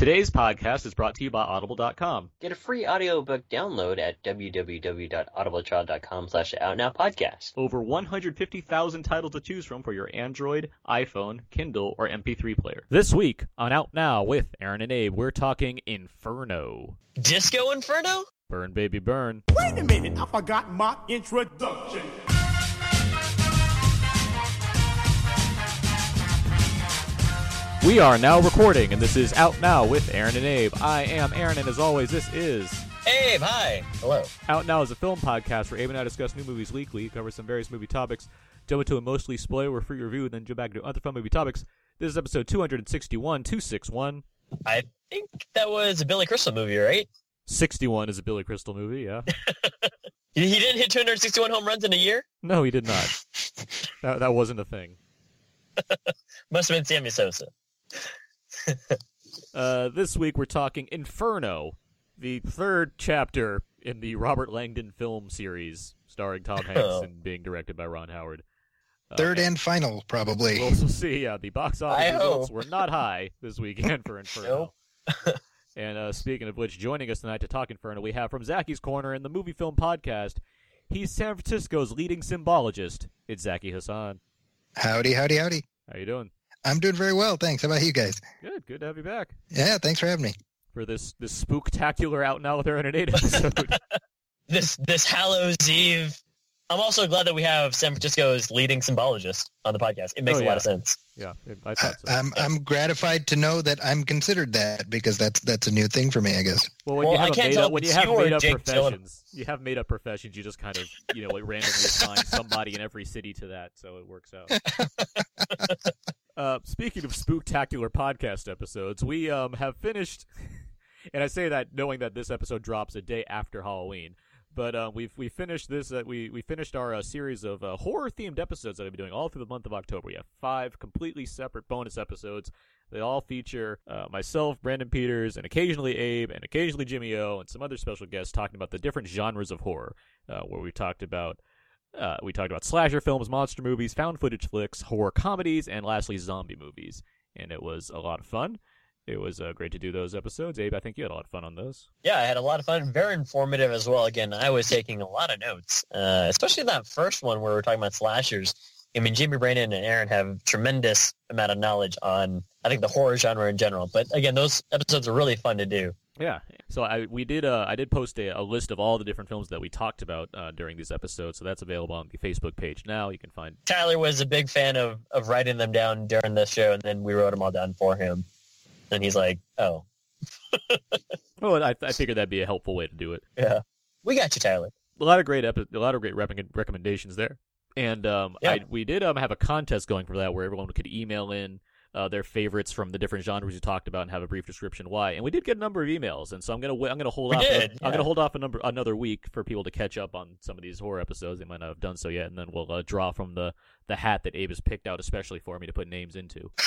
Today's podcast is brought to you by Audible.com. Get a free audiobook download at www.audibletrial.com slash outnowpodcast. Over 150,000 titles to choose from for your Android, iPhone, Kindle, or MP3 player. This week on Out Now with Aaron and Abe, we're talking Inferno. Disco Inferno? Burn, baby, burn. Wait a minute, I forgot my introduction. We are now recording, and this is Out Now with Aaron and Abe. I am Aaron, and as always, this is Abe, hi. Hello. Out Now is a film podcast where Abe and I discuss new movies weekly, cover some various movie topics, jump into a mostly spoiler-free review, and then jump back to other fun movie topics. This is episode 261, 261. I think that was a Billy Crystal movie, right? 61 is a Billy Crystal movie, yeah. He he didn't hit 261 home runs in a year? No, he did not. that, that wasn't a thing. Must have been Sammy Sosa. Uh, this week we're talking Inferno, the third chapter in the Robert Langdon film series, starring Tom Hanks Oh. and being directed by Ron Howard. Uh, Third and final, probably. We'll also see. Yeah, the box office I results hope. were not high this weekend for Inferno. and uh, speaking of which, joining us tonight to talk Inferno, we have from Zaki's Corner in the Movie Film Podcast. He's San Francisco's leading symbologist. It's Zaki Hasan. Howdy, howdy, howdy. How you doing? I'm doing very well, thanks. How about you guys? Good. Good to have you back Yeah, thanks for having me. for this this spooktacular out now with Aaron and Abe episode. This this Hallows Eve. I'm also glad that we have San Francisco's leading symbologist on the podcast. It makes Oh, a lot of sense. yeah, I I, thought so. I'm I'm gratified to know that I'm considered that because that's that's a new thing for me, I guess. Well, when Well, you have, made up, when you have made up Jake Gyllenhaal. professions, you have made up professions. You just kind of, you know, like randomly assign somebody in every city to that, so it works out. uh, speaking of spooktacular podcast episodes, we um have finished, and I say that knowing that this episode drops a day after Halloween. But uh, we've we finished this. Uh, we we finished our uh, series of uh, horror themed episodes that we've been doing all through the month of October. We have five completely separate bonus episodes they all feature uh, myself, Brandon Peters, and occasionally Abe, and occasionally Jimmy O, and some other special guests talking about the different genres of horror. Uh, where we talked about uh, we talked about slasher films, monster movies, found footage flicks, horror comedies, and lastly zombie movies. And it was a lot of fun. It was uh, great to do those episodes. Abe, I think you had a lot of fun on those. Yeah, I had a lot of fun. Very informative as well. Again, I was taking a lot of notes, uh, especially that first one where we are talking about slashers. I mean, Jimmy, Brandon, and Aaron have tremendous amount of knowledge on, I think, the horror genre in general. But again, those episodes are really fun to do. Yeah. So I we did uh, I did post a, a list of all the different films that we talked about uh, during these episodes. So that's available on the Facebook page now. You can find Tyler was a big fan of, of writing them down during the show, and then we wrote them all down for him. And he's like, oh, well, I, I figured that'd be a helpful way to do it. yeah. We got you, Tyler. a lot of great epi- a lot of great rep- recommendations there. And um, Yeah. I, we did um, have a contest going for that where everyone could email in uh, their favorites from the different genres you talked about and have a brief description why. And we did get a number of emails, and so I'm gonna I'm gonna hold We off. did, I'm gonna hold off a number another week for people to catch up on some of these horror episodes. They might not have done so yet, and then we'll uh, draw from the the hat that Abe has picked out especially for me to put names into.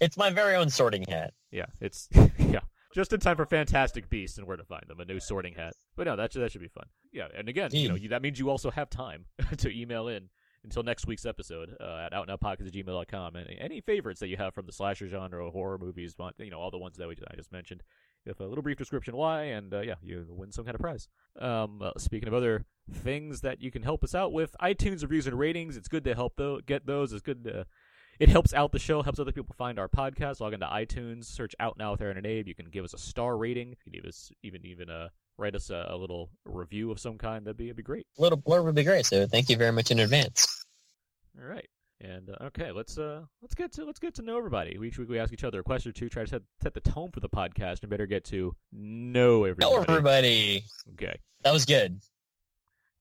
It's my very own sorting hat. Yeah, it's yeah. Just in time for Fantastic Beasts and where to find them, a new sorting hat. But no, that should, that should be fun. Yeah, and again, you know, you, that means you also have time to email in until next week's episode uh, at outnowpodcast at gmail.com. And any favorites that you have from the slasher genre, horror movies, you know, all the ones that we I just mentioned. With a little brief description why, and uh, yeah, you win some kind of prize. Um, uh, speaking of other things that you can help us out with, iTunes reviews and ratings. It's good to help though get those. It's good to it helps out the show, helps other people find our podcast. Log into iTunes, search "Out Now with Aaron and Abe." You can give us a star rating. You can give us even even uh, write us a, a little review of some kind. That'd be that'd be great. A little blurb would be great, so thank you very much in advance. All right, and uh, okay, let's uh let's get to let's get to know everybody. Each week we ask each other a question or two, try to set, set the tone for the podcast, and better get to know everybody. Hello, everybody. Okay, That was good.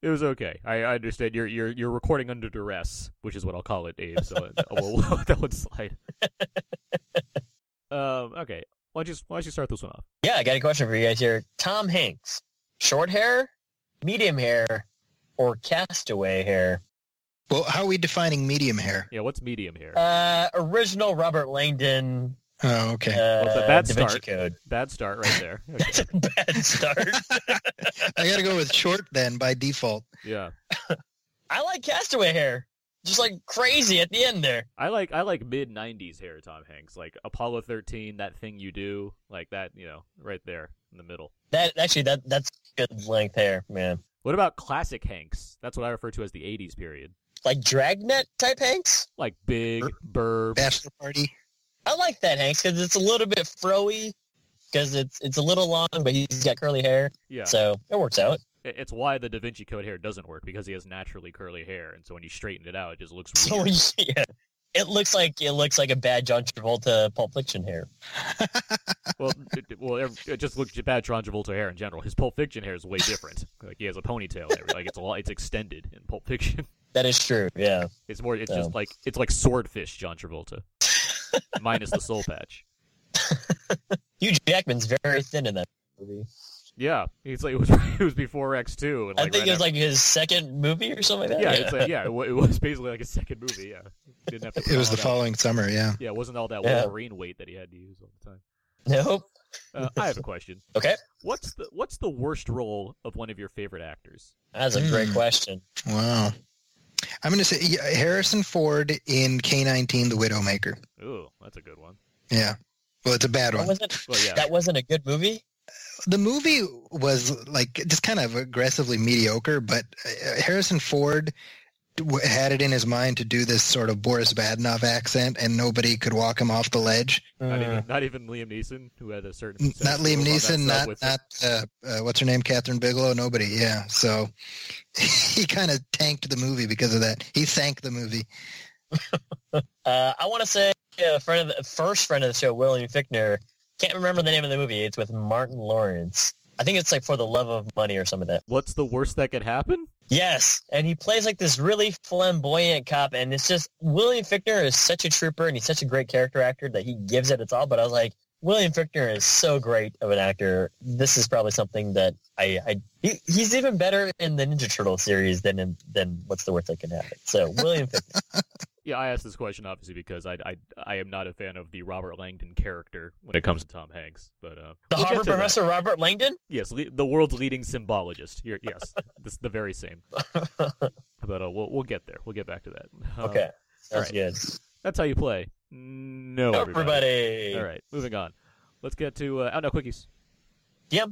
it was okay. I, I understand you're you're you're recording under duress, which is what I'll call it, Abe. So uh, we'll let that one slide. um, okay. Why don't you why don't you start this one off? Yeah, I got a question for you guys here. Tom Hanks, short hair, medium hair, or castaway hair? Well, how are we defining medium hair? Yeah, what's medium hair? Uh, original Robert Langdon Oh, okay. uh, Well, it's a bad Da Vinci start. Code. Bad start right there. Okay. That's a bad start. I got to go with short then by default. yeah. I like castaway hair. Just like crazy at the end there. I like I like mid '90s hair Tom Hanks, like Apollo 13, that thing you do, like that, you know, right there in the middle. That actually that that's good length hair, man. What about classic Hanks? That's what I refer to as the '80s period, Like Dragnet type Hanks. like big, burb. Bachelor party. I like that Hanks because it's a little bit froey because it's it's a little long, but he's got curly hair, Yeah, so it works out. It- it's why the Da Vinci Code hair doesn't work because he has naturally curly hair, and so when you straighten it out, it just looks So weird. when it, looks like it looks like a bad John Travolta Pulp Fiction hair. well, it, well, it, just looks bad. John Travolta hair in general. His Pulp Fiction hair is way different. Like he has a ponytail. Like it's a lot. It's extended in Pulp Fiction. That is true. Yeah. It's more. It's Yeah. just like it's like swordfish John Travolta, minus the soul patch. Hugh Jackman's very thin in that movie. Yeah, it's like it was. It was before X two. I think it was like his second movie or something like that. Yeah, it's like, yeah. It, wa- it was basically like a second movie. Yeah, didn't have to. It was the that- following summer, yeah. Yeah, it wasn't all that Yeah. Wolverine weight that he had to use all the time. Nope. Uh, I have a question. Okay. What's the What's the worst role of one of your favorite actors? That's a great Hmm. question. Wow. I'm going to say yeah, Harrison Ford in K-19, The Widowmaker. Ooh, that's a good one. Yeah. Well, it's a bad That one. wasn't Well, yeah. that wasn't a good movie. The movie was like just kind of aggressively mediocre, but uh, Harrison Ford had it in his mind to do this sort of Boris Badenov accent, and nobody could walk him off the ledge. Not even, not even Liam Neeson, who had a certain. Not Liam Neeson, not not uh, uh, what's her name, Kathryn Bigelow. Nobody. Yeah. So he kind of tanked the movie because of that. He sank the movie. Uh, I want to say a friend of the first friend of the show, William Fichtner. Can't remember the name of the movie. It's with Martin Lawrence. I think it's like for the love of money or some of that. What's the worst that could happen? Yes, and he plays like this really flamboyant cop, and it's just William Fichtner is such a trooper, and he's such a great character actor that he gives it its all. But I was like, William Fichtner is so great of an actor. This is probably something that I, I he, he's even better in the Ninja Turtle series than in, than what's the worst that can happen. So William Fichtner. Yeah, I asked this question obviously because I, I, I am not a fan of the Robert Langdon character when it comes to Tom Hanks. But uh, The we'll Harvard to that. professor Robert Langdon. Yes, le- the world's leading symbologist. You're, yes, this the very same. but uh, we'll we'll get there. We'll get back to that. Uh, Okay, that's right. good. that's how you play. No, everybody. Everybody. All right, moving on. Let's get to uh, oh no quickies. Yep.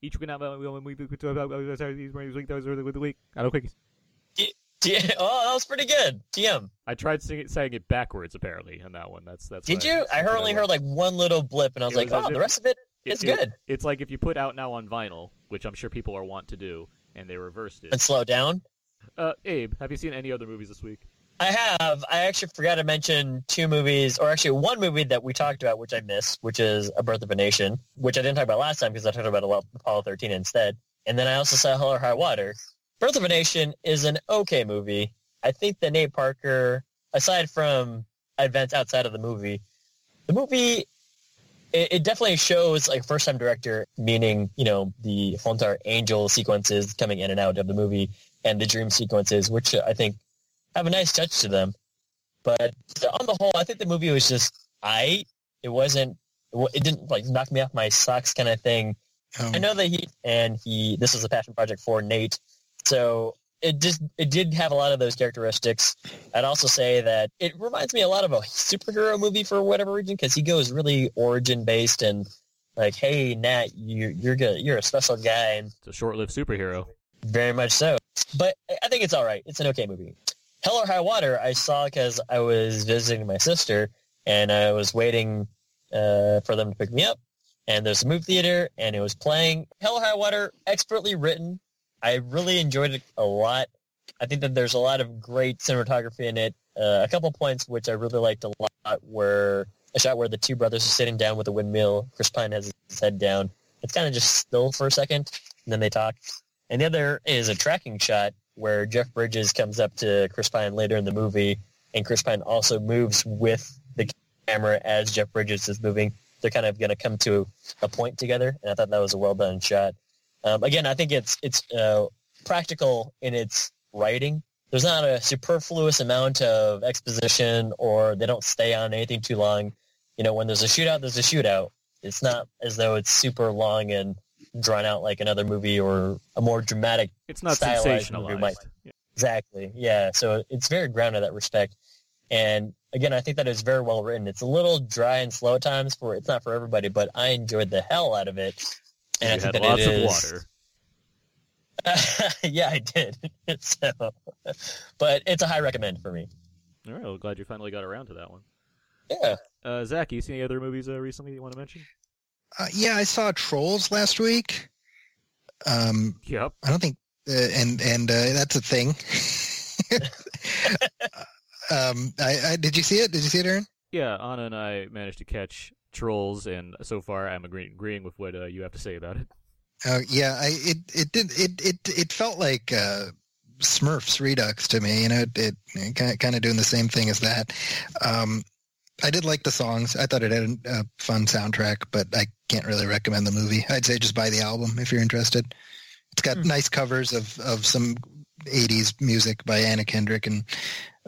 Each week now we will we with the week. I don't know quickies. T- oh, that was pretty good. TM. I tried sing saying it backwards apparently on that one. That's that's. Did you? I what only heard like one little blip, and I was It like, was as oh, if- the rest of it It- is it- good. It's like if you put out now on vinyl, which I'm sure people are want to do, and they reversed it. And slow down. Uh, Abe, have you seen any other movies this week? I have. I actually forgot to mention two movies, or actually one movie that we talked about, which I missed, which is A Birth of a Nation, which I didn't talk about last time because I talked about Apollo 13 instead. And then I also saw Hell or High Water. Birth of a Nation is an okay movie. I think that Nate Parker, aside from events outside of the movie, the movie it, it definitely shows like first time director, meaning you know the entire angel sequences coming in and out of the movie and the dream sequences, which I think have a nice touch to them. But on the whole, I think the movie was just I. It wasn't. It it didn't like knock me off my socks kind of thing. Um, I know that he and he. This was a passion project for Nate, so it just it did have a lot of those characteristics. I'd also say that it reminds me a lot of a superhero movie for whatever reason because he goes really origin based and like, hey Nat, you you're good, you're a special guy, and It's a short-lived superhero. very much so. But I- think it's all right. It's an okay movie. Hell or High Water, I saw because I was visiting my sister and I was waiting uh, for them to pick me up. And there's a movie theater and it was playing. Hell or High Water, expertly written. I really enjoyed it a lot. I think that there's a lot of great cinematography in it. Uh, a couple points which I really liked a lot were a shot where the two brothers are sitting down with a windmill. Chris Pine has his head down. It's kind of just still for a second, and then they talk. And the other is a tracking shot where Jeff Bridges comes up to Chris Pine later in the movie, and Chris Pine also moves with the camera as Jeff Bridges is moving. They're kind of going to come to a point together, and I thought that was a well done shot. Um, again, I think it's it's uh, practical in its writing. There's not a superfluous amount of exposition, or they don't stay on anything too long. You know, when there's a shootout, there's a shootout. It's not as though it's super long and drawn out like another movie or a more dramatic It's not sensationalized. Yeah. Exactly. Yeah. So it's very grounded in that respect. And again, I think that is very well written. It's a little dry and slow at times for it's not for everybody, but I enjoyed the hell out of it. And you I had that lots of is- water. yeah, I did. so, but it's a high recommend for me. All right, well, glad you finally got around to that one. Yeah. Uh, Zach, you see any other movies uh, recently that you want to mention? Uh, yeah, I saw Trolls last week. Um, Yep. I don't think, uh, and and uh, that's a thing. um, I, I did you see it? Did you see it, Aaron? Yeah, Anna and I managed to catch Trolls, and so far I'm agreeing, agreeing with what uh, you have to say about it. Uh, yeah, I it it did it it it felt like uh, Smurfs Redux to me. You know, it, it kind of kind of doing the same thing as that. Um, I did like the songs. I thought it had a fun soundtrack, but I can't really recommend the movie. I'd say just buy the album if you're interested. It's got Hmm. nice covers of of some '80s music by Anna Kendrick and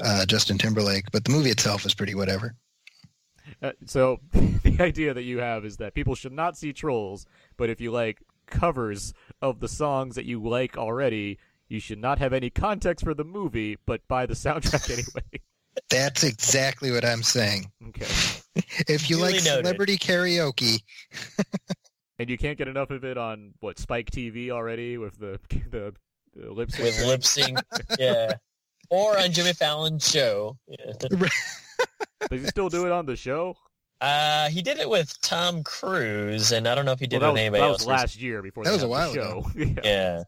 uh, Justin Timberlake, but the movie itself is pretty whatever. Uh, so the idea that you have is that people should not see Trolls, but if you like covers of the songs that you like already, you should not have any context for the movie, but buy the soundtrack anyway. That's exactly what I'm saying. okay. If you Duly like noted. celebrity karaoke, And you can't get enough of it on what Spike TV already with the the, the lip sync. With lip sync. yeah. Or on Jimmy Fallon's show. Yeah. Does he still do it on the show? Uh, he did it with Tom Cruise, and I don't know if he did well, it that with was, anybody that else. was last year before That was a had while the ago. show. yeah. Yeah.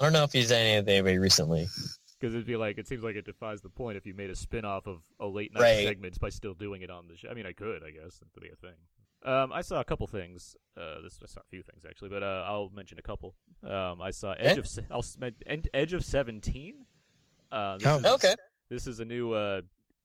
I don't know if he's done anything with anybody recently. Because it'd be like, it seems like it defies the point if you made a spin off of a late night Right. segment by still doing it on the show. I mean, I could, I guess. That could be a thing. Um, I saw a couple things. Uh, this I saw a few things actually, but uh, I'll mention a couple. Um, I saw Edge Okay. of I'll, s- men- Ed- Edge of Seventeen. Uh, this Oh. is, Okay. This is a new uh,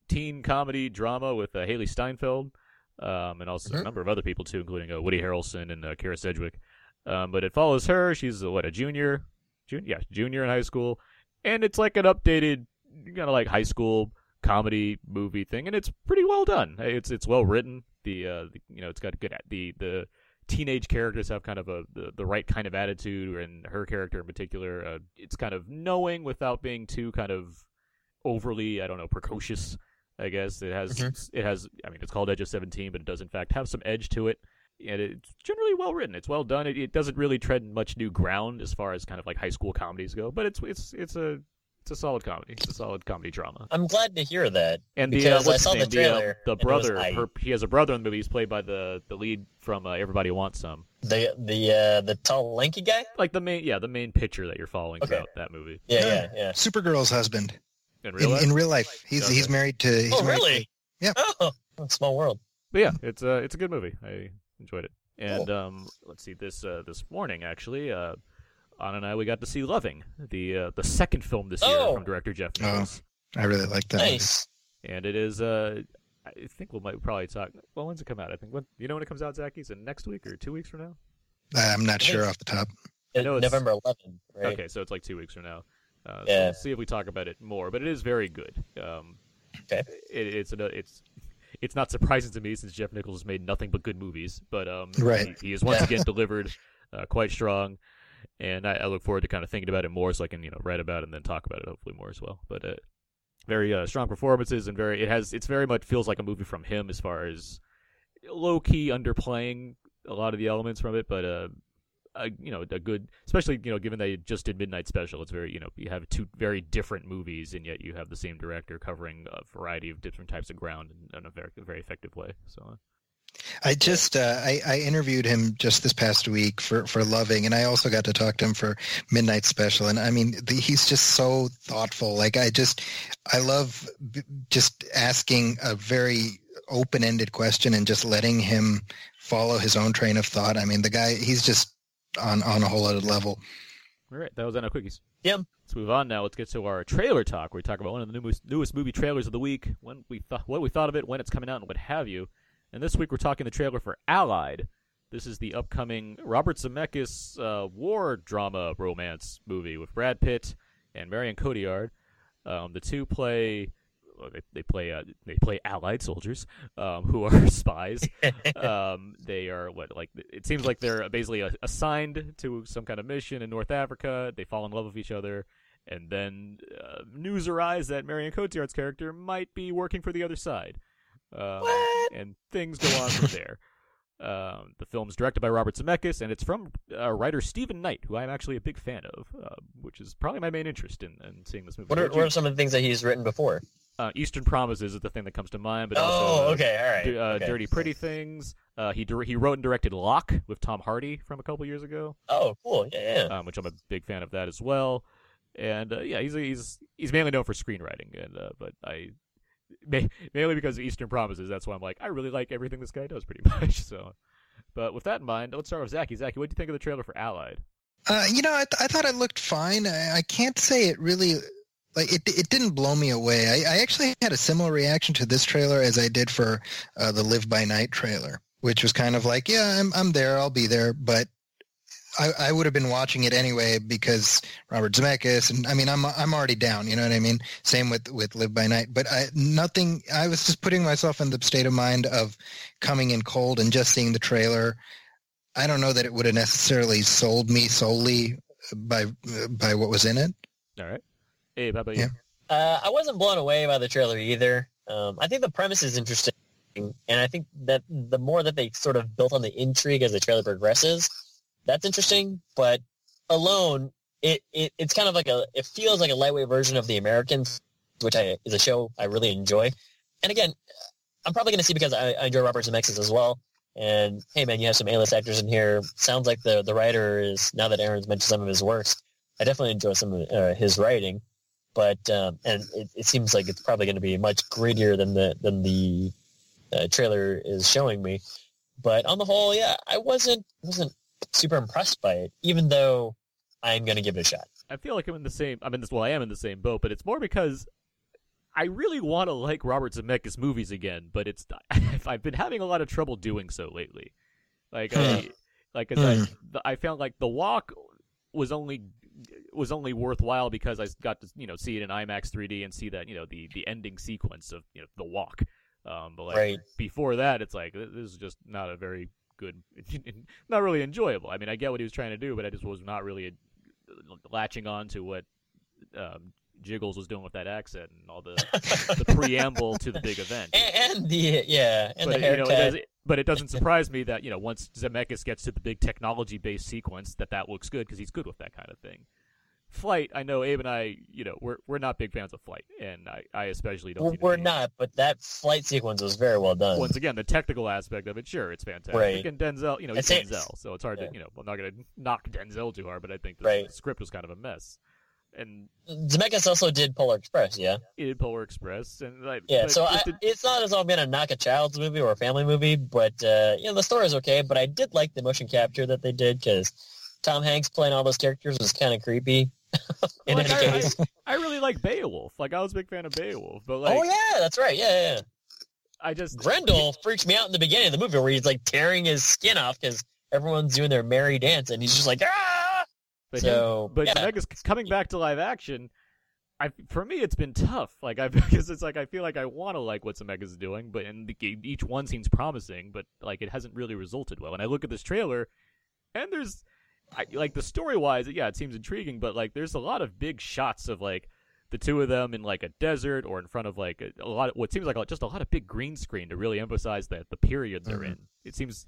teen comedy drama with uh, Hailee Steinfeld, um, and also a Mhm. number of other people too, including uh, Woody Harrelson and uh, Kyra Sedgwick. Um, but it follows her. She's uh, what a junior, jun- yeah, junior in high school, and it's like an updated kind of like high school comedy movie thing, and it's pretty well done. It's it's well written. The, uh, the you know it's got good the the teenage characters have kind of a the, the right kind of attitude, and her character in particular, uh, it's kind of knowing without being too kind of overly I don't know precocious. I guess it has Mhm. it has I mean it's called Edge of Seventeen, but it does in fact have some edge to it. And it's generally well written. It's well done. It, it doesn't really tread much new ground as far as kind of like high school comedies go, but it's it's it's a it's a solid comedy. It's a solid comedy drama. I'm glad to hear that. And the uh, Because I what's saw the name? trailer, the, uh, the it was brother. her, he has a brother in the movie. He's played by the the lead from uh, Everybody Wants Some. The the uh, the tall lanky guy. Like the main, yeah, the main picture that you're following Okay. throughout that movie. Yeah, Yeah. yeah, yeah. Supergirl's husband In in, real life, in real life. He's Okay. he's married to. He's Oh, married to- really? Yeah. Oh, small world. But yeah, it's uh, it's a good movie. I enjoyed it. And um, let's see this uh, this morning actually, uh, Anna and I we got to see Loving, the uh, the second film this year Oh. from director Jeff Oh. Nichols, I really like that. Nice. and it is uh, I think we might probably talk. Well, when's it come out? I think when you know when it comes out, Zach? Is it next week or two weeks from now? I'm not sure off the top. I know it's- November 11th, right? Okay, so it's like two weeks from now. Uh, so Yeah. we'll see if we talk about it more, but it is very good. Um, Okay. It, it's a, it's it's not surprising to me since Jeff Nichols has made nothing but good movies, but um, Right. he, he has once Yeah. again delivered uh, quite strong, and I, I look forward to kind of thinking about it more, so I can you know write about it and then talk about it hopefully more as well. But uh, very uh, strong performances and very it has it's very much feels like a movie from him as far as low key underplaying a lot of the elements from it, but uh, a, you know a good especially you know given they just did midnight special it's very you know you have two very different movies and yet you have the same director covering a variety of different types of ground in, in a very very effective way so uh, I just uh, I, I interviewed him just this past week for for Loving, and I also got to talk to him for Midnight Special. And I mean, the, he's just so thoughtful. Like I just I love b- just asking a very open ended question and just letting him follow his own train of thought. I mean, the guy he's just on on a whole other level. all right that was Anna Quickies Yep. let's move on now let's get to our trailer talk where we talk about one of the newest, newest movie trailers of the week when we thought what we thought of it when it's coming out and what have you and this week we're talking the trailer for Allied this is the upcoming Robert Zemeckis uh, war drama romance movie with Brad Pitt and Marion Cotillard. Um, the two play well, they, they play uh, they play Allied soldiers um, who are spies. um, they are what like it seems like they're basically a- assigned to some kind of mission in North Africa. They fall in love with each other, and then uh, news arise that Marion Cotillard's character might be working for the other side. Um? And things go on from there. Um, the film's directed by Robert Zemeckis, and it's from uh, writer Steven Knight, who I'm actually a big fan of, uh, which is probably my main interest in, in seeing this movie. What are, what are some of the things that he's written before? uh, Eastern Promises is the thing that comes to mind, but Oh, also uh, okay, all right. D- uh, okay. Dirty Pretty Things. Uh, he dir- he wrote and directed Locke with Tom Hardy from a couple years ago, Oh, cool. Yeah, yeah. um, which I'm a big fan of that as well. And uh, yeah, he's he's he's mainly known for screenwriting, and uh, but I mainly because of Eastern Promises. That's why I'm like I really like everything this guy does, pretty much. So, but with that in mind, let's start with Zaki. Zaki, what do you think of the trailer for Allied? Uh, you know, I, th- I thought it looked fine. I, I can't say it really like it. It didn't blow me away. I, I actually had a similar reaction to this trailer as I did for uh, the Live by Night trailer, which was kind of like, yeah, I'm I'm there, I'll be there, but. I, I would have been watching it anyway because Robert Zemeckis and I mean I'm I'm already down you know what I mean same with with Live by Night but I nothing I was just putting myself in the state of mind of coming in cold and just seeing the trailer I don't know that it would have necessarily sold me solely by by what was in it. All right, Abe, how about you? Yeah. Uh, I wasn't blown away by the trailer either. Um, I think the premise is interesting, and I think that the more that they sort of built on the intrigue as the trailer progresses, that's interesting. But alone, it, it it's kind of like a it feels like a lightweight version of The Americans, which I is a show I really enjoy. And again, I'm probably going to see because I, I enjoy Robert Zemeckis as well. And hey, man, you have some A-list actors in here. Sounds like the the writer is now that Aaron's mentioned some of his works. I definitely enjoy some of uh, his writing but um, and it, it seems like it's probably going to be much grittier than the than the uh, trailer is showing me. But on the whole, yeah, I wasn't wasn't super impressed by it, even though I'm going to give it a shot. I feel like I'm in the same. I'm in this. Well, I am in the same boat, but it's more because I really want to like Robert Zemeckis movies again, but it's I've been having a lot of trouble doing so lately. Like I, like 'cause I, I found like The Walk was only was only worthwhile because I got to you know see it in IMAX 3D and see that you know the the ending sequence of you know The Walk. Um, but like Right. before that, it's like this is just not a very good, not really enjoyable. I mean, I get what he was trying to do, but I just was not really latching on to what um, Jiggles was doing with that accent and all the the preamble to the big event. And, the yeah, and But the you know, it does, but it doesn't surprise me that you know once Zemeckis gets to the big technology-based sequence, that that looks good because he's good with that kind of thing. Flight, I know Abe and I, you know, we're we're not big fans of Flight, and I, I especially don't. We're, see we're need. not, but that flight sequence was very well done. Once again, the technical aspect of it, sure, it's fantastic. Right. And Denzel, you know, he's It's- Denzel, so it's hard yeah. to, you know, I'm not going to knock Denzel too hard, but I think the, Right. the script was kind of a mess. And Zemeckis also did Polar Express, yeah. he did Polar Express, and like, Yeah, so I, did- it's not as though I'm gonna knock a child's movie or a family movie, but uh, you know the story is okay. But I did like the motion capture that they did because Tom Hanks playing all those characters was kind of creepy. In Like, any I- case, I really like Beowulf. Like I was a big fan of Beowulf, but like oh yeah, that's right. Yeah, yeah. yeah. I just Grendel freaks me out in the beginning of the movie where he's like tearing his skin off because everyone's doing their merry dance and he's just like ah. But So, him, but yeah. Zemeckis coming back to live action, I for me it's been tough. Like I because it's like I feel like I want to like what Zemeckis is doing, but and the, each one seems promising, but like it hasn't really resulted well. And I look at this trailer, and there's I, like the story wise, yeah, it seems intriguing, but like there's a lot of big shots of like the two of them in like a desert or in front of like a, a lot of what seems like a, just a lot of big green screen to really emphasize that the period they're Mhm. in. It seems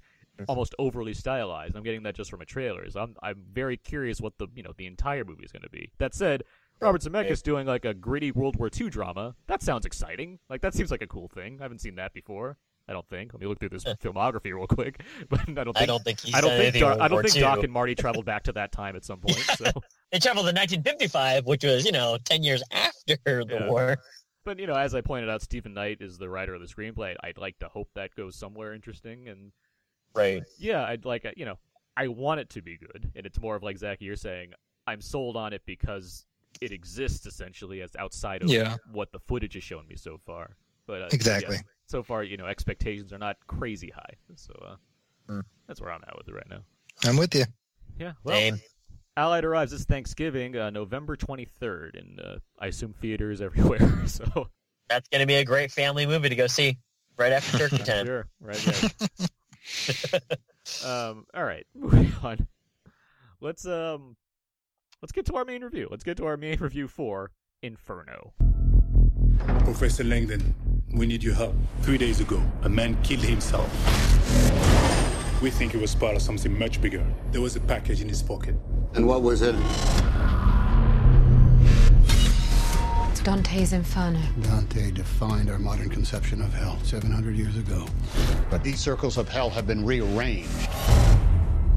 almost overly stylized. I'm getting that just from a trailer. So I'm I'm very curious what the you know the entire movie is going to be. That said, Robert Zemeckis doing like a gritty World War II drama. That sounds exciting. Like that seems like a cool thing. I haven't seen that before. I don't think. Let me look through this filmography real quick. But I don't think I don't think he's I don't think anything Doc, I don't think Doc and Marty traveled back to that time at some point. So, They traveled to 1955, which was you know 10 years after the Yeah. war. but you know, as I pointed out, Steven Knight is the writer of the screenplay. I'd like to hope that goes somewhere interesting and Right. yeah, I'd like you know, I want it to be good, and it's more of like Zach, you're saying, I'm sold on it because it exists essentially as outside of Yeah. what the footage has shown me so far. But uh, Exactly. yeah, so far, you know, expectations are not crazy high, so uh, Hmm. that's where I'm at with it right now. I'm with you. Yeah, well, Same. Allied arrives this Thanksgiving, uh, November 23rd, and uh, I assume theaters everywhere. So That's going to be a great family movie to go see right after turkey time. Sure, right. Yeah. um, all right, moving on. Let's um, let's get to our main review. Let's get to our main review for Inferno. Professor Langdon, we need your help. Three days ago, a man killed himself. We think it was part of something much bigger. There was a package in his pocket. And what was it? It's Dante's Inferno. Dante defined our modern conception of hell 700 years ago. But these circles of hell have been rearranged.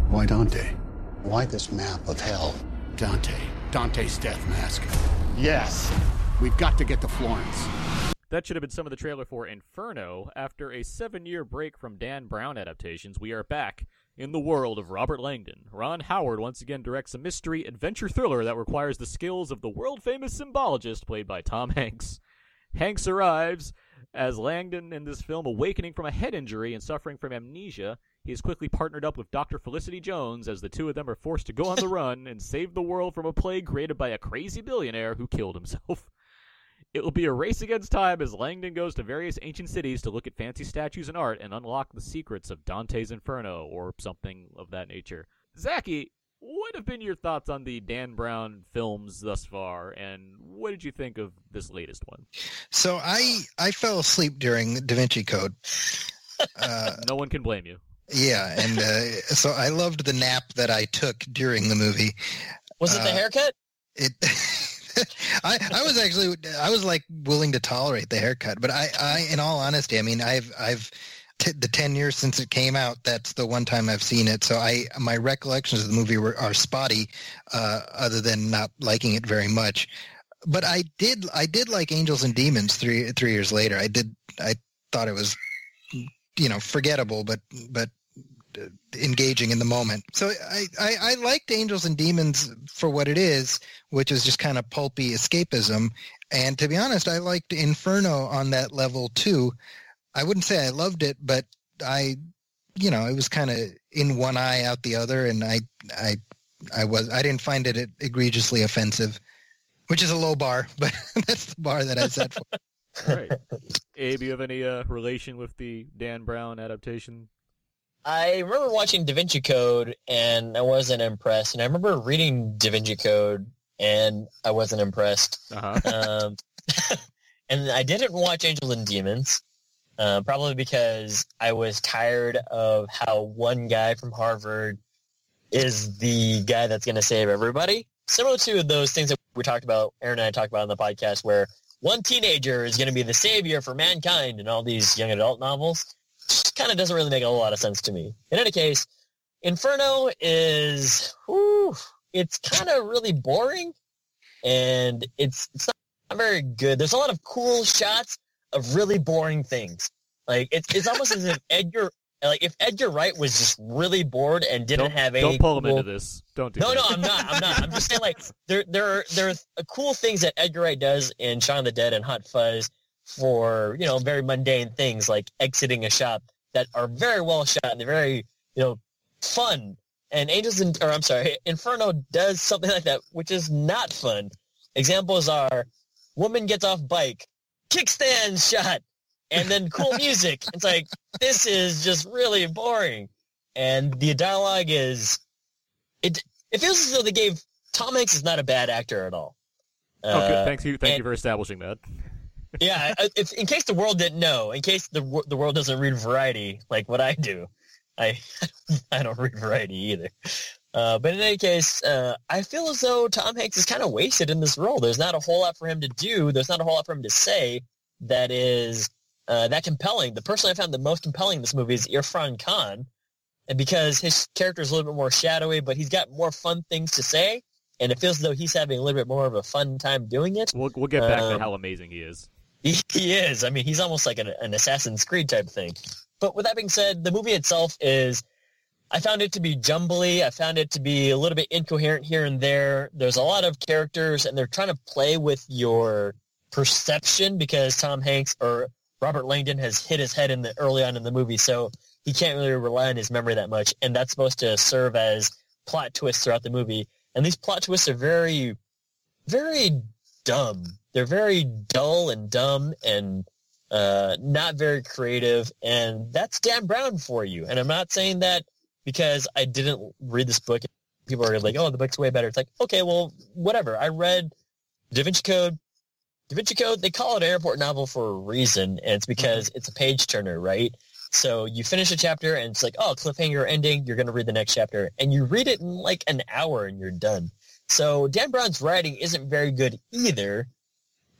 Why Dante? Why this map of hell? Dante. Dante's death mask. Yes. We've got to get to Florence. That should have been some of the trailer for Inferno. After a seven year break from Dan Brown adaptations, we are back in the world of Robert Langdon. Ron Howard once again directs a mystery adventure thriller that requires the skills of the world famous symbologist played by Tom Hanks. Hanks arrives as Langdon in this film awakening from a head injury and suffering from amnesia. He is quickly partnered up with Dr. Felicity Jones as the two of them are forced to go on the run and save the world from a plague created by a crazy billionaire who killed himself. It will be a race against time as Langdon goes to various ancient cities to look at fancy statues and art and unlock the secrets of Dante's Inferno or something of that nature. Zaki, what have been your thoughts on the Dan Brown films thus far, and what did you think of this latest one? So I I fell asleep during Da Vinci Code. Uh, no one can blame you. Yeah, and uh, so I loved the nap that I took during the movie. Was it the Uh, haircut? It. I, I was actually I was like willing to tolerate the haircut, but I, I in all honesty, I mean I've I've t- the ten years since it came out. That's the one time I've seen it. So I my recollections of the movie were are spotty, uh, other than not liking it very much. But I did I did like Angels and Demons three three years later. I did I thought it was you know forgettable, but but engaging in the moment. So I, I, I liked Angels and Demons for what it is, which is just kind of pulpy escapism. And to be honest, I liked Inferno on that level too. I wouldn't say I loved it, but I, you know, it was kind of in one eye out the other, and I, I, I was I didn't find it egregiously offensive, which is a low bar, but that's the bar that I set for. All right. Abe, you have any uh, relation with the Dan Brown adaptation? I remember watching Da Vinci Code and I wasn't impressed. And I remember reading Da Vinci Code and I wasn't impressed. Uh huh. Um, and I didn't watch Angels and Demons, uh, probably because I was tired of how one guy from Harvard is the guy that's going to save everybody. Similar to those things that we talked about, Aaron and I talked about on the podcast, where one teenager is going to be the savior for mankind in all these young adult novels. Just kind of doesn't really make a whole lot of sense to me. In any case, Inferno is, whew, it's kind of really boring and it's it's not very good. There's a lot of cool shots of really boring things. Like it's it's almost as if Edgar like if Edgar Wright was just really bored and didn't Don't, have any don't pull him cool- into this. Don't do no, that. no, I'm not. I'm not. I'm just saying, like, there, there, are, there are cool things that Edgar Wright does in Shaun of the Dead and Hot Fuzz for, you know, very mundane things like exiting a shop that are very well shot and they're very, you know, fun. And Angels, in, or I'm sorry, Inferno does something like that, which is not fun. Examples are woman gets off bike, kickstand shot, and then cool music. It's like, this is just really boring. And the dialogue is, it it feels as though they gave Tom Hanks is not a bad actor at all. Oh, good. Uh, Thank you. Thank you for establishing that. Yeah, I- if, in case the world didn't know, in case the the world doesn't read Variety like what I do, I I don't read Variety either. Uh, but in any case, uh, I feel as though Tom Hanks is kind of wasted in this role. There's not a whole lot for him to do. There's not a whole lot for him to say that is uh, that compelling. The person I found the most compelling in this movie is Irrfan Khan, and because his character is a little bit more shadowy, but he's got more fun things to say, and it feels as though he's having a little bit more of a fun time doing it. We'll we'll get back to Um, how amazing he is. He, he is. I mean, he's almost like an, an Assassin's Creed type thing. But with that being said, the movie itself is, I found it to be jumbly. I found it to be a little bit incoherent here and there. There's a lot of characters, and they're trying to play with your perception because Tom Hanks or Robert Langdon has hit his head in the early on in the movie, so he can't really rely on his memory that much, and that's supposed to serve as plot twists throughout the movie. And these plot twists are very, very dumb. They're very dull and dumb and uh, not very creative. And that's Dan Brown for you. And I'm not saying that because I didn't read this book people are like, "Oh, the book's way better." It's like, okay, well, whatever. I read Da Vinci Code. Da Vinci Code. They call it an airport novel for a reason, and it's because it's a page turner, right? So you finish a chapter, and it's like, oh, cliffhanger ending. You're going to read the next chapter, and you read it in like an hour, and you're done. So Dan Brown's writing isn't very good either.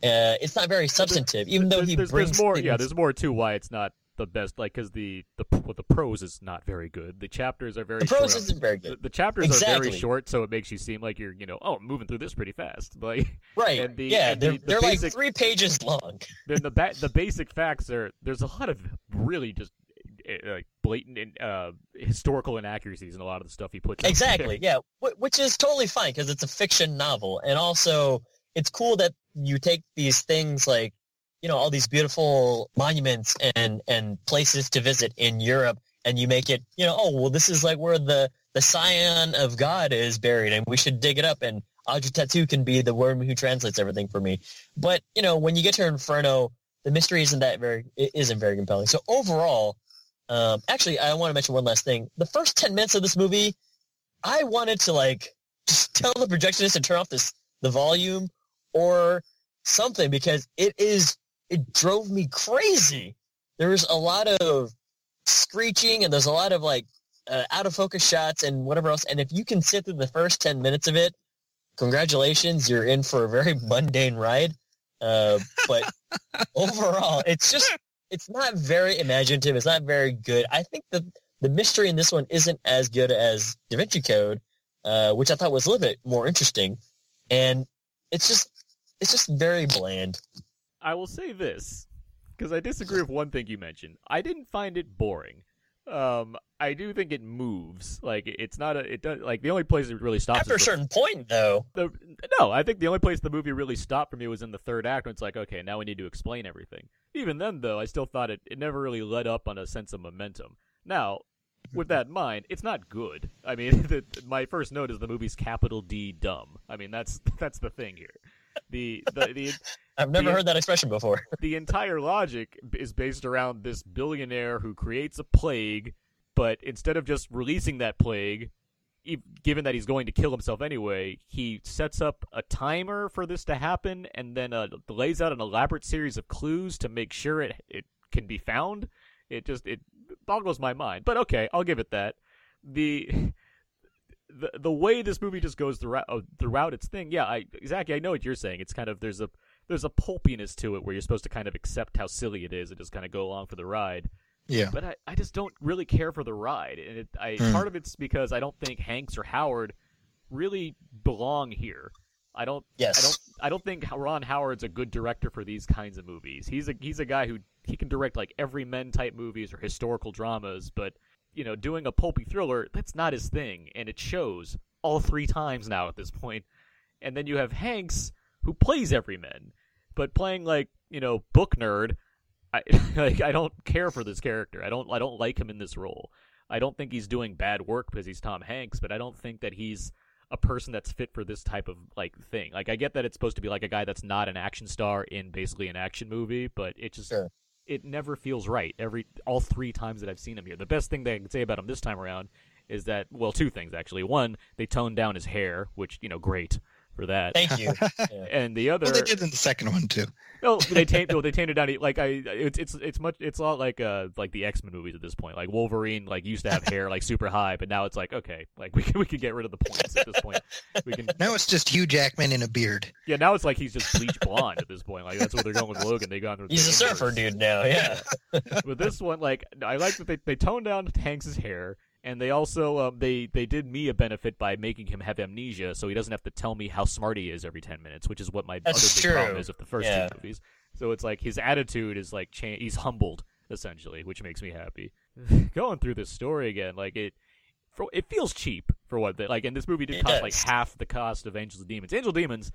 Uh, it's not very substantive, even though he there's, brings there's more. Yeah, there's more to why it's not the best. Like, because the the well, the prose is not very good. The chapters are very the prose short. isn't very good. the chapters are very short, so it makes you seem like you're, you know, oh, moving through this pretty fast. Like, Right. the- yeah, they're, the- the they're basic- like three pages long. then the ba- the basic facts are there's a lot of really just uh, like blatant and, uh, historical inaccuracies in a lot of the stuff he puts. Exactly. Yeah, Wh- which is totally fine because it's a fiction novel, and also it's cool that you take these things like you know all these beautiful monuments and and places to visit in Europe, and you make it you know oh well this is like where the the scion of God is buried, and we should dig it up, and Audrey Tautou can be the worm who translates everything for me. But you know when you get to Inferno, the mystery isn't that very it isn't very compelling. So overall. Um, actually, I want to mention one last thing. The first 10 minutes of this movie, I wanted to like just tell the projectionist to turn off this the volume or something because it is it drove me crazy. There's a lot of screeching and there's a lot of like uh, out of focus shots and whatever else. And if you can sit through the first 10 minutes of it, congratulations, you're in for a very mundane ride. Uh, but overall, it's just it's not very imaginative. It's not very good. I think the the mystery in this one isn't as good as Da Vinci Code, uh, which I thought was a little bit more interesting. And it's just it's just very bland. I will say this because I disagree with one thing you mentioned. I didn't find it boring. Um, I do think it moves. Like it's not a. It does like the only place it really stops. After a is the- certain point, though, the no, I think the only place the movie really stopped for me was in the third act when it's like, okay, now we need to explain everything. Even then, though, I still thought it, it never really led up on a sense of momentum. Now, with that in mind, it's not good. I mean, the, my first note is the movie's capital D dumb. I mean, that's that's the thing here. The the the, I've never The- heard that expression before. the entire logic is based around this billionaire who creates a plague, but instead of just releasing that plague, given that he's going to kill himself anyway, he sets up a timer for this to happen and then uh, lays out an elaborate series of clues to make sure it it can be found. It just it boggles my mind. But okay, I'll give it that. The the the way this movie just goes throughout uh, throughout its thing, yeah, I exactly I know what you're saying. It's kind of there's a there's a pulpiness to it where you're supposed to kind of accept how silly it is and just kind of go along for the ride. Yeah. But I, I just don't really care for the ride, and it, I Hmm. part of it's because I don't think Hanks or Howard really belong here. I don't. Yes. I don't. I don't think Ron Howard's a good director for these kinds of movies. He's a he's a guy who he can direct like every men type movies or historical dramas, but you know, doing a pulpy thriller that's not his thing, and it shows all three times now at this point. And then you have Hanks who plays every men, but playing like you know book nerd. I like I don't care for this character. I don't I don't like him in this role. I don't think he's doing bad work because he's Tom Hanks, but I don't think that he's a person that's fit for this type of like thing. Like I get that it's supposed to be like a guy that's not an action star in basically an action movie, but it just Sure. It never feels right every all three times that I've seen him here. The best thing that I can say about him this time around is that well, two things actually. One, they toned down his hair, which you know, great for that. Thank you. Yeah. and the other, Well, they did in the second one too. no, they tamed. well, they tamed it down. Like I, it's it's it's much. It's a lot like uh like the X Men movies at this point. Like Wolverine, like used to have hair like super high, but now it's like okay, like we can we can get rid of the points at this point. We can. Now it's just Hugh Jackman in a beard. Yeah, now it's like he's just bleach blonde at this point. Like that's what they're going with Logan. They gone. with He's the a surfer dude now. Yeah. With this one, like I like that they they toned down Hanks's hair. And they also um, they they did me a benefit by making him have amnesia, so he doesn't have to tell me how smart he is every ten minutes, which is what my That's other big problem is with the first Yeah. two movies. So it's like his attitude is like cha- he's humbled essentially, which makes me happy. Going through this story again, like it, for, it feels cheap for what they like. And this movie did It cost like half the cost of Angels and Demons. Angel Demons,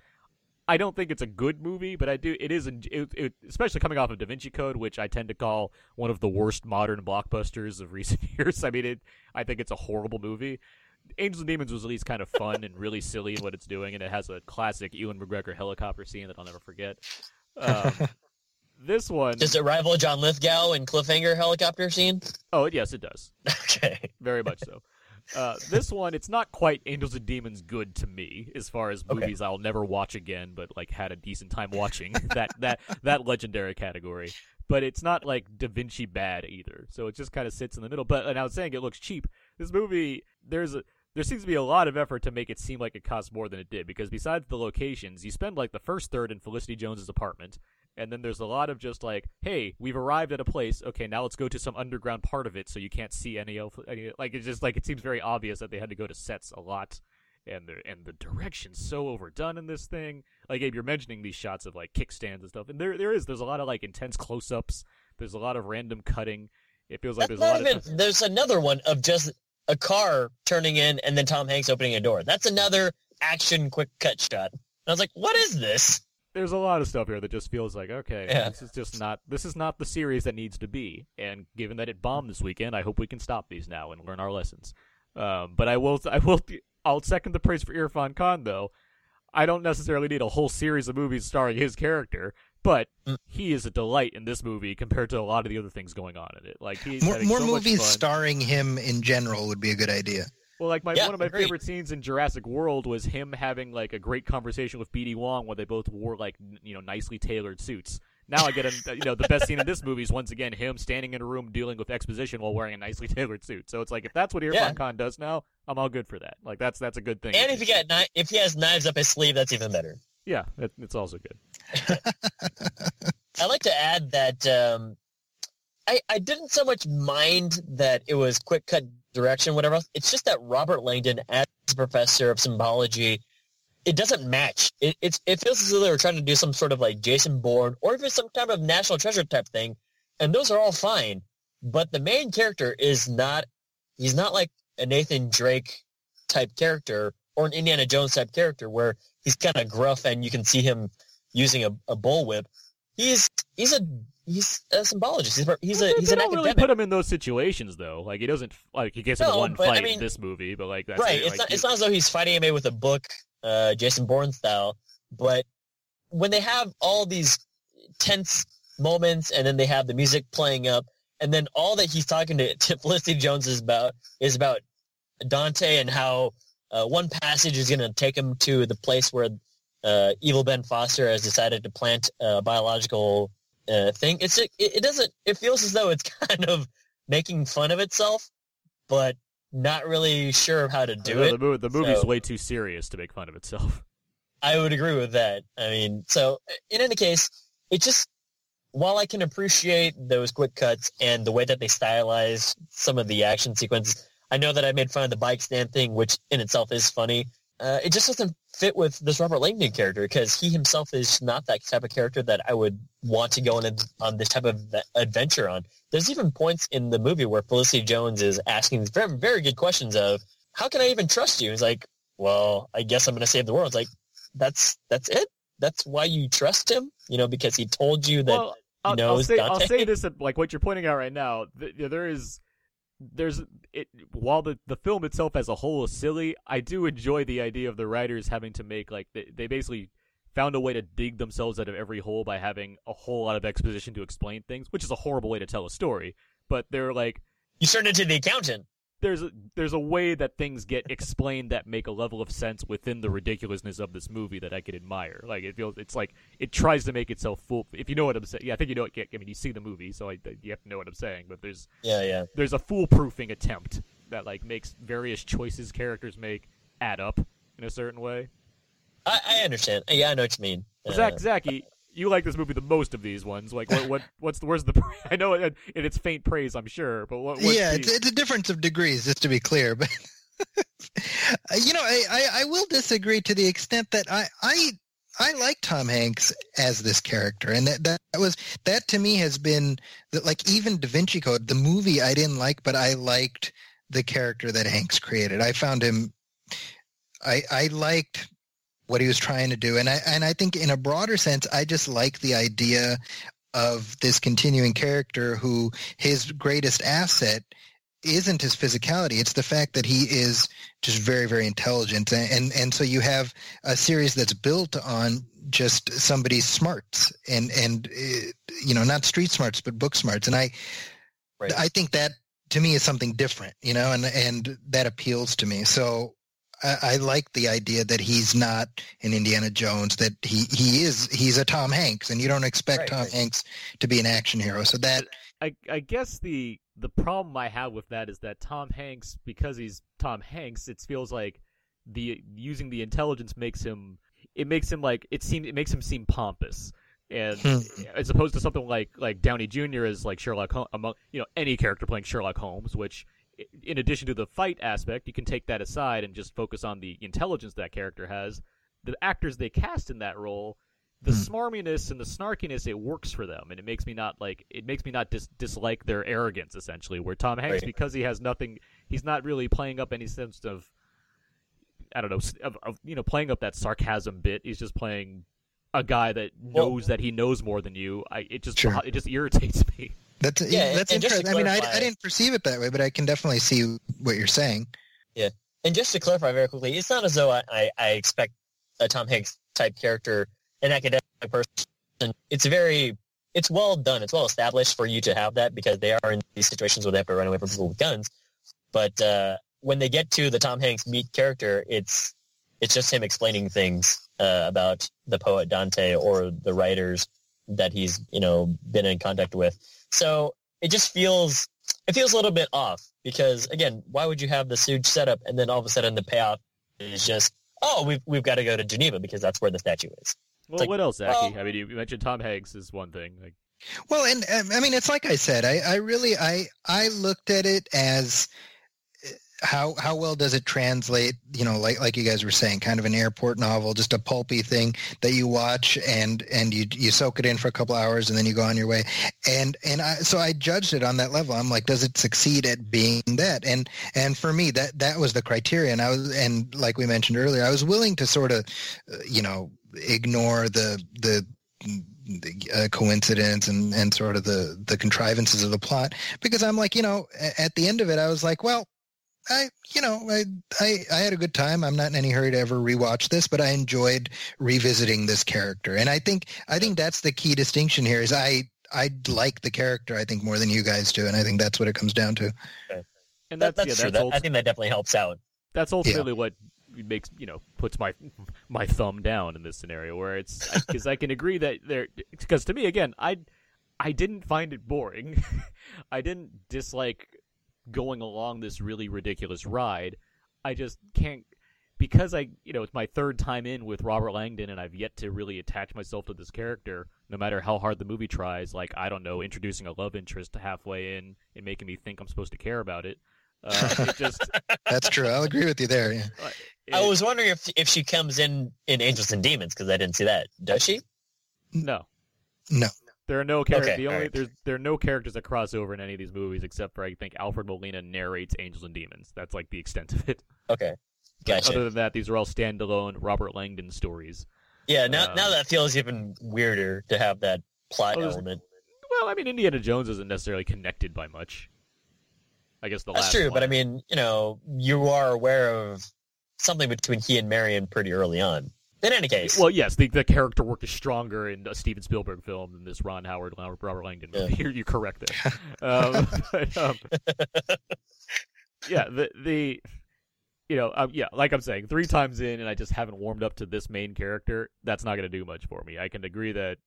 I don't think it's a good movie, but I do. It is, it, it, especially coming off of Da Vinci Code, which I tend to call one of the worst modern blockbusters of recent years. I mean, it. I think it's a horrible movie. Angels and Demons was at least kind of fun and really silly in what it's doing, and it has a classic Ewan McGregor helicopter scene that I'll never forget. Um, this one, Does it rival John Lithgow in Cliffhanger helicopter scene? oh yes, it does Okay. very much so. Uh, this one, it's not quite Angels and Demons good to me as far as Okay. movies I'll never watch again, but like had a decent time watching that that that legendary category. But it's not like Da Vinci bad either, so it just kind of sits in the middle. But and I was saying it looks cheap. This movie, there's a there seems to be a lot of effort to make it seem like it costs more than it did because besides the locations, you spend like the first third in Felicity Jones's apartment, and then there's a lot of just like, hey, we've arrived at a place. Okay, now let's go to some underground part of it so you can't see any of Any, like it's just like it seems very obvious that they had to go to sets a lot, and the and the direction's so overdone in this thing. Like Abe, you're mentioning these shots of like kickstands and stuff, and there there is there's a lot of like intense close-ups. There's a lot of random cutting. It feels like That's there's a lot even. of There's another one of just a car turning in and then Tom Hanks opening a door. That's another action quick cut shot. And I was like, what is this? There's a lot of stuff here that just feels like okay Yeah. this is just not this is not the series that needs to be and given that it bombed this weekend i hope we can stop these now and learn our lessons um, but i will i will i'll second the praise for Irrfan Khan though i don't necessarily need a whole series of movies starring his character but Mm. he is a delight in this movie compared to a lot of the other things going on in it like he's More, more so movies starring him in general would be a good idea. Well, like my Yeah, one of my agreed. favorite scenes in Jurassic World was him having like a great conversation with BD Wong while they both wore like n- you know nicely tailored suits. Now I get a you know the best scene in this movie is once again him standing in a room dealing with exposition while wearing a nicely tailored suit. So it's like if that's what Irrfan Yeah. Khan does now, I'm all good for that. Like that's that's a good thing. And if he got kni- if he has knives up his sleeve, that's even better. yeah, it, it's also good. I like to add that um, I I didn't so much mind that it was quick cut direction, whatever. else. It's just that Robert Langdon as professor of symbology, it doesn't match. It it's, it feels as though they were trying to do some sort of like Jason Bourne or if it's some kind of National Treasure type thing, and those are all fine. But the main character is not. He's not like a Nathan Drake type character or an Indiana Jones type character where he's kind of gruff and you can see him using a, a bullwhip. He's he's a he's a symbologist. He's, a- he's a They- he's they an don't really put him in those situations though. Like he doesn't like he gets into No, one but, I fight in this movie, but like that's right. it. It's Like, not he- it's not as though he's fighting him with a book, uh, Jason Bourne style. But when they have all these tense moments, and then they have the music playing up, and then all that he's talking to, to Felicity Jones is about is about Dante and how uh, one passage is going to take him to the place where uh, evil Ben Foster has decided to plant a biological uh, thing. It's it, it doesn't. It feels as though it's kind of making fun of itself, but not really sure of how to do it. The, movie, the movie's so- way too serious to make fun of itself. I would agree with that. I mean, so in any case, it just while I can appreciate those quick cuts and the way that they stylize some of the action sequences, I know that I made fun of the bike stand thing, which in itself is funny. Uh, it just doesn't fit with this Robert Langdon character because he himself is not that type of character that I would want to go on, a, on this type of adventure on. There's even points in the movie where Felicity Jones is asking very, very good questions of, how can I even trust you? He's like, well, I guess I'm going to save the world. It's like, that's that's it. That's why you trust him, you know, because he told you that. well, I'll, I'll knows say I'll say this at, like what you're pointing out right now. Th- there is there's it while the the film itself as a whole is silly. I do enjoy the idea of the writers having to make like they, they basically found a way to dig themselves out of every hole by having a whole lot of exposition to explain things, which is a horrible way to tell a story. But they're like you turned into the accountant. There's a, there's a way that things get explained that make a level of sense within the ridiculousness of this movie that I could admire. Like it feels it's like it tries to make itself full. If you know what I'm saying, yeah, I think you know. What, I mean, you see the movie, so I, you have to know what I'm saying. But there's Yeah, yeah. there's a foolproofing attempt that like makes various choices characters make add up in a certain way. I, I understand. Yeah, I know what you mean. Uh, Zach, Zaki, you like this movie the most of these ones. Like what what what's the where's the I know it, it, it's faint praise, I'm sure, but what what's yeah, the- it's, it's a difference of degrees, just to be clear. But you know, I, I, I will disagree to the extent that I I I like Tom Hanks as this character, and that that was that to me has been that like even Da Vinci Code, the movie I didn't like, but I liked the character that Hanks created. I found him. I I liked what he was trying to do, and I and I think in a broader sense, I just like the idea of this continuing character who his greatest asset isn't his physicality it's the fact that he is just very very intelligent and and, and so you have a series that's built on just somebody's smarts and and uh, you know not street smarts but book smarts and i Right. i think that to me is something different, you know, and and that appeals to me. So I, I like the idea that he's not an Indiana Jones, that he he is he's a Tom Hanks, and you don't expect Right, Tom. Hanks to be an action hero. So that I I guess the the problem I have with that is that Tom Hanks, because he's Tom Hanks, it feels like the using the intelligence makes him it makes him like it seems it makes him seem pompous. And Hmm. as opposed to something like like Downey Jr. as like Sherlock Holmes, among you know any character playing Sherlock Holmes, which in addition to the fight aspect, you can take that aside and just focus on the intelligence that character has. The actors they cast in that role, the Hmm. smarminess and the snarkiness, it works for them, and it makes me not like it makes me not dis- dislike their arrogance. Essentially, where Tom Hanks, Right. because he has nothing, he's not really playing up any sense of I don't know, of, of you know, playing up that sarcasm bit. He's just playing a guy that Well- knows that he knows more than you. I it just Sure. it just irritates me. That's Yeah, that's and interesting. I mean, I, I didn't perceive it that way, but I can definitely see what you're saying. Yeah, and just to clarify very quickly, it's not as though I, I, I expect a Tom Hanks type character, an academic person. It's very, it's well done. It's well established for you to have that because they are in these situations where they have to run away from people with guns. But uh, when they get to the Tom Hanks meet character, it's it's just him explaining things uh, about the poet Dante or the writers that he's you know been in contact with. So it just feels it feels a little bit off because again, why would you have this huge setup and then all of a sudden the payoff is just oh we've we've got to go to Geneva because that's where the statue is. Well, like, what else, Zaki? well- I mean, you you mentioned Tom Hanks is one thing. Like, Well, and um, I mean, it's like I said, I, I really, I, I looked at it as how how well does it translate? You know, like like you guys were saying, kind of an airport novel, just a pulpy thing that you watch and and you you soak it in for a couple hours and then you go on your way. And and I, so I judged it on that level. I'm like, does it succeed at being that? And and for me, that that was the criteria. And I was and like we mentioned earlier, I was willing to sort of, uh, you know, ignore the the the uh, coincidence and, and sort of the, the contrivances of the plot because I'm like, you know, at the end of it, I was like, well, I, you know, I, I, I had a good time. I'm not in any hurry to ever rewatch this, but I enjoyed revisiting this character. And I think, I think that's the key distinction here is I, I like the character, I think more than you guys do. And I think that's what it comes down to. and That, that's, that's yeah, true. that's, That, ult- I think that definitely helps out. that's ultimately what makes you know puts my my thumb down in this scenario where it's because I can agree that there because to me again I I didn't find it boring I didn't dislike going along this really ridiculous ride I just can't because I you know it's my third time in with Robert Langdon and I've yet to really attach myself to this character no matter how hard the movie tries like I don't know introducing a love interest halfway in and making me think I'm supposed to care about it uh, it just That's true. I'll agree with you there. Yeah. I was wondering if if she comes in in Angels and Demons because I didn't see that. Does she? No. No. There are no characters. Okay, the only alright. there's there are no characters that cross over in any of these movies except for I think Alfred Molina narrates Angels and Demons. That's like the extent of it. Okay, But gotcha. Other than that, these are all standalone Robert Langdon stories. yeah, now um, now that feels even weirder to have that plot Oh, there's- element. Well, I mean, Indiana Jones isn't necessarily connected by much. I guess the That's last true, but I mean, you know, you are aware of something between he and Marion pretty early on. In any case, Well, yes, the, the character work is stronger in a Steven Spielberg film than this Ron Howard Robert Langdon movie. Yeah. You're, correct there. um, but, um, yeah, the the you know, um, yeah, like I'm saying, three times in, and I just haven't warmed up to this main character. That's not going to do much for me. I can agree that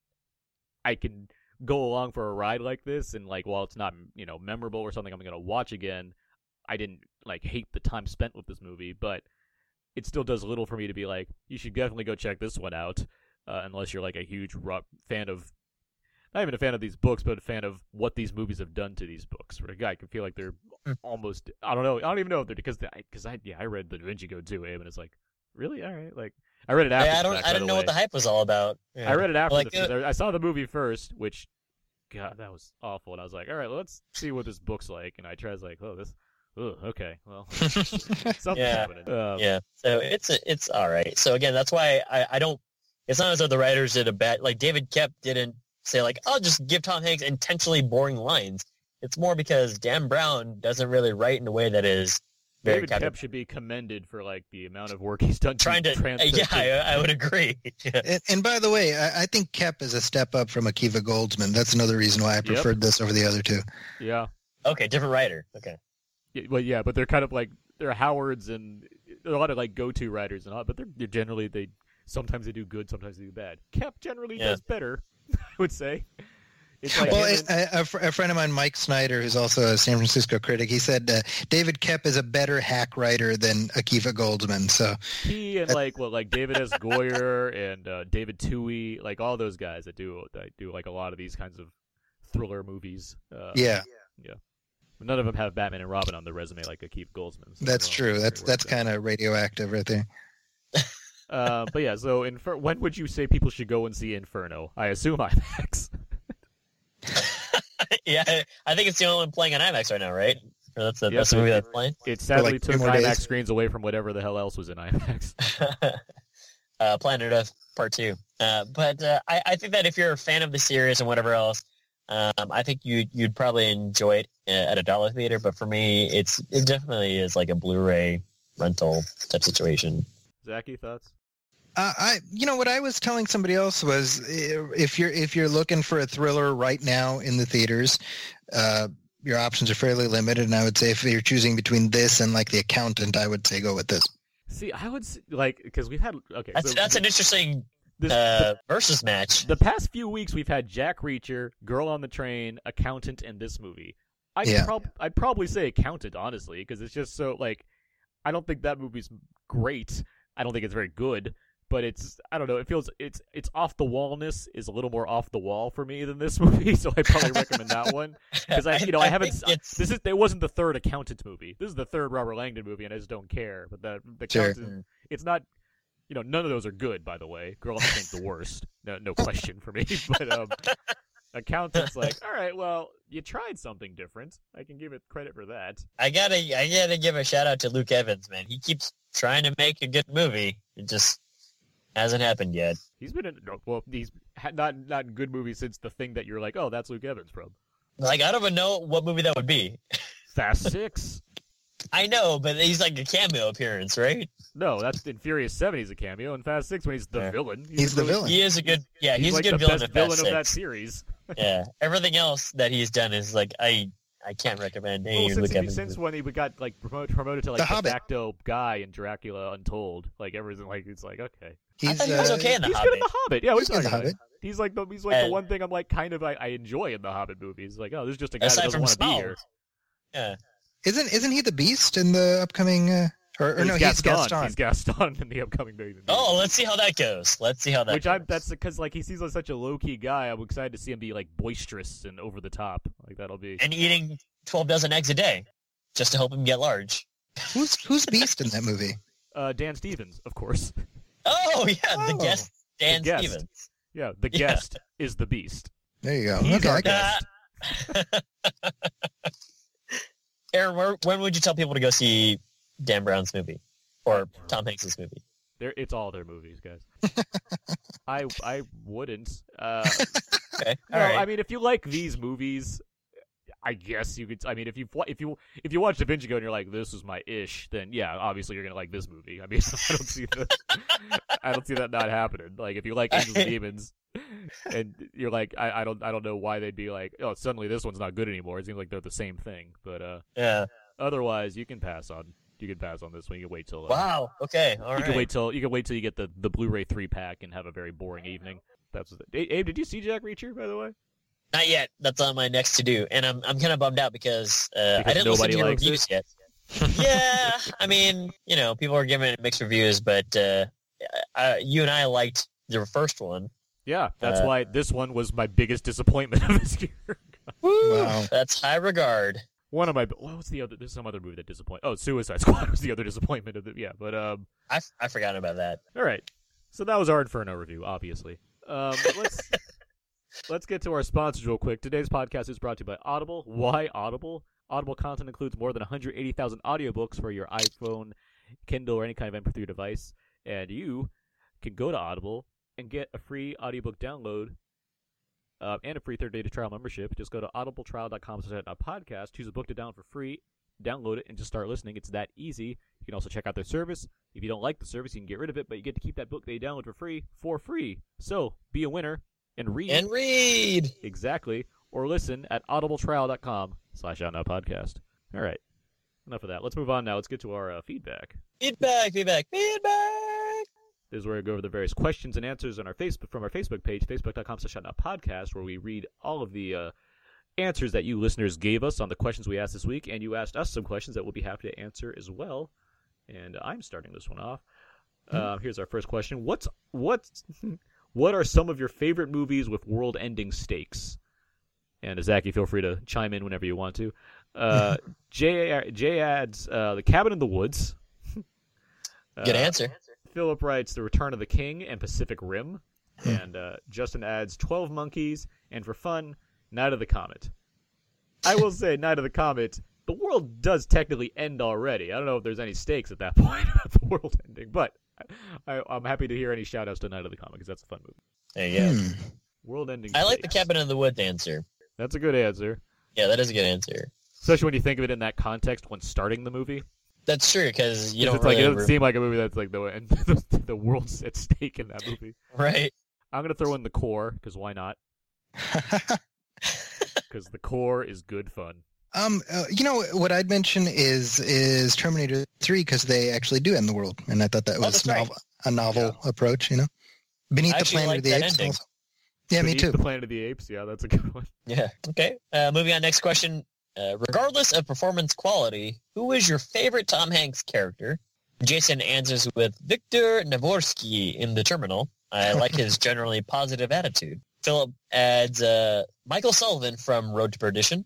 I can go along for a ride like this, and like while it's not you know memorable or something I'm going to watch again, I didn't like hate the time spent with this movie, but it still does little for me to be like, you should definitely go check this one out, uh, unless you're like a huge rock fan of. Not even a fan of these books, but a fan of what these movies have done to these books. Where a guy can feel like they're Hmm. almost. I don't know. I don't even know if they're because I, because I, yeah I read the Da Vinci Code too, Abe, and it's like really all right. Like I read it after. yeah, I don't, fact, I didn't know way. what the hype was all about. Yeah. I read it after Like, the. uh, I saw the movie first, which, God, that was awful. And I was like, all right, let's see what this book's like. And I tried, I was like, oh, this, oh, okay, well, something's Yeah. happening. Um, yeah, so it's it's all right. So again, that's why I, I don't. It's not as though the writers did a bad. Like David Koepp didn't say like, I'll just give Tom Hanks intentionally boring lines. It's more because Dan Brown doesn't really write in a way that is very David captivating. Koepp should be commended for like the amount of work he's done trying to. transfer. yeah, I, I would agree. Yeah. And, and by the way, I, I think Koepp is a step up from Akiva Goldsman. That's another reason why I preferred this over the other two. yeah. Okay, different writer. Okay. Yeah, well, yeah, but they're kind of like they're Howards and a lot of like go-to writers and all, but they're, they're generally they sometimes they do good, sometimes they do bad. Koepp generally Yeah. does better, I would say. Like Well, and- a, a fr- a friend of mine, Mike Snyder, who's also a San Francisco critic, he said uh, David Koepp is a better hack writer than Akiva Goldsman. So he and like well like David S. Goyer and uh, David Twohy, like all those guys that do that do like a lot of these kinds of thriller movies. Uh, yeah, none of them have Batman and Robin on their resume like Keith Goldsman. so that's I don't know true. That's that's kind of radioactive right there. Uh, but yeah, so Infer- when would you say people should go and see Inferno? I assume IMAX. yeah, I- I think it's the only one playing on IMAX right now, right? Or that's the, Yes, that's the movie that's playing. It sadly like took two IMAX days. screens away from whatever the hell else was in IMAX. uh, Planet Earth Part Two. Uh, but uh, I, I think that if you're a fan of the series and whatever else, um, I think you you'd probably enjoy it uh, at a dollar theater. But for me, it's it definitely is like a Blu-ray rental type situation. Zaki, thoughts? Uh, I, you know, what I was telling somebody else was, if you're if you're looking for a thriller right now in the theaters, uh, your options are fairly limited. And I would say if you're choosing between this and like The Accountant, I would say go with this. See, I would s like because we've had okay. That's so that's an interesting this, uh, versus match. the, the past few weeks we've had Jack Reacher, Girl on the Train, Accountant, and this movie. I'd, Yeah. prob- I'd probably say Accountant honestly because it's just so like I don't think that movie's great. I don't think it's very good, but it's I don't know. It feels it's it's off the wallness is a little more off the wall for me than this movie, so I probably recommend that one because I you know I, haven't think this is it wasn't the third Accountant movie. This is the third Robert Langdon movie, and I just don't care. But the the Sure. Accountant, it's not. You know, none of those are good, by the way. Girl on the the worst. No, no question for me. But um, accountant's like, all right, well, you tried something different. I can give it credit for that. I gotta I gotta give a shout out to Luke Evans, man. He keeps trying to make a good movie. It just hasn't happened yet. He's been in well, he's not not in good movies since the thing that you're like, oh, that's Luke Evans from Like I don't even know what movie that would be. Fast Six. I know, but he's like a cameo appearance, right? No, that's in Furious Seven. He's a cameo. In Fast Six, when he's the Yeah. villain, He's the really- villain. He is a good yeah, he's, He's, like a good the villain best in villain Fast of that series. Yeah. Everything else that he's done is like I I can't recommend any Well, Luke since, he, Evans. since when he got like promoted, promoted to like The de Hobbit. guy in Dracula Untold, like everything, like it's like okay, He's thought he was uh, okay in the he's Hobbit. good in the Hobbit. Yeah, what he's you in The talking about? Hobbit. He's like the he's like the one thing I'm like kind of I, I enjoy in the Hobbit movies. Like, oh, there's just a guy that doesn't want to be here. Yeah. Isn't isn't he the Beast in the upcoming? Uh, or, or he's no, he's Gaston. Gaston. He's Gaston in the upcoming movie. Oh, let's see how that goes. Let's see how that Which goes. I'm that's because like he seems like such a low key guy. I'm excited to see him be like boisterous and over the top. Like that'll be and eating twelve dozen eggs a day. Just to help him get large. Who's who's Beast in that movie? uh, Dan Stevens, of course. Oh yeah, the Oh. guest Dan guest. Stevens. Yeah, the Yeah. guest is the Beast. There you go. He's okay, our I got guest. Aaron, where, when would you tell people to go see Dan Brown's movie or Tom Hanks's movie? They're, it's all their movies, guys. I I wouldn't. Uh, Okay, no, all right. I mean if you like these movies, I guess you could. I mean if you if you if you watch Da Vinci Code and you're like this is my ish, then yeah, obviously you're gonna like this movie. I mean I don't see the I don't see that not happening. Like if you like Angels and Demons, and you're like I, I don't I don't know why they'd be like oh suddenly this one's not good anymore. It seems like they're the same thing. But uh, yeah. otherwise you can pass on you can pass on this one. You can wait till uh, Wow. Okay. All you right. can wait till you can wait till you get the the Blu-ray three pack and have a very boring evening. That's what the, Abe. Did you see Jack Reacher by the way? Not yet. That's on my next to do, and I'm I'm kind of bummed out because, uh, Because I didn't listen to your likes it? reviews yet. yeah, I mean, you know, people are giving it mixed reviews, but uh, I, you and I liked the first one. Yeah, that's Uh, why this one was my biggest disappointment of this year. Woo! Wow. That's high regard. One of my what was the other? There's some other movie that disappointed. Oh, Suicide Squad was the other disappointment of the yeah. But um, I I forgot about that. all right. So that was our Inferno review, obviously. Um, let's let's get to our sponsors real quick. Today's podcast is brought to you by Audible. Why Audible? Audible content includes more than 180,000 audiobooks for your iPhone, Kindle, or any kind of MP3 device, and you can go to Audible and get a free audiobook download uh, and a free 30 day trial membership. Just go to audibletrial.com slash podcast, choose a book to download for free, download it, and just start listening. It's that easy. You can also check out their service. If you don't like the service, you can get rid of it, but you get to keep that book you download for free for free. So be a winner and read And read. exactly, or listen at audibletrial.com slash out now podcast. All right. Enough of that. Let's move on now. Let's get to our uh, feedback. Feedback, feedback, feedback. This is where we go over the various questions and answers on our Facebook from our Facebook page, facebook.com slash podcast, where we read all of the uh, answers that you listeners gave us on the questions we asked this week, and you asked us some questions that we'll be happy to answer as well. And I'm starting this one off. Uh, here's our first question: What's what's what are some of your favorite movies with world-ending stakes? And Zach, you feel free to chime in whenever you want to. Uh, Jay Jay adds uh, The Cabin in the Woods. Good Uh, answer. Philip writes The Return of the King and Pacific Rim. and uh, Justin adds 12 Monkeys, and for fun, Night of the Comet. I will say, Night of the Comet, the world does technically end already. I don't know if there's any stakes at that point of the world ending, but I, I'm happy to hear any shout outs to Night of the Comet because that's a fun movie. There you go. Hmm. World ending. I like the stakes. Cabin in the Woods answer. That's a good answer. Yeah, that is a good answer. Especially when you think of it in that context when starting the movie. That's true because you 'Cause don't it's like it doesn't ever- seem like a movie that's like the and the, the world's at stake in that movie. right. I'm gonna throw in the core because why not? Because the core is good fun. Um, uh, you know what I'd mention is is Terminator Three because they actually do end the world, and I thought that Oh, was right. a novel approach. You know, Beneath I the Planet like of the Apes. Also. Yeah, me too. The Planet of the Apes. Yeah, that's a good one. Yeah. Okay. Uh, moving on. Next question. Uh, regardless of performance quality, who is your favorite Tom Hanks character? Jason answers with Viktor Navorski in The Terminal. I like his generally positive attitude. Philip adds uh, Michael Sullivan from Road to Perdition.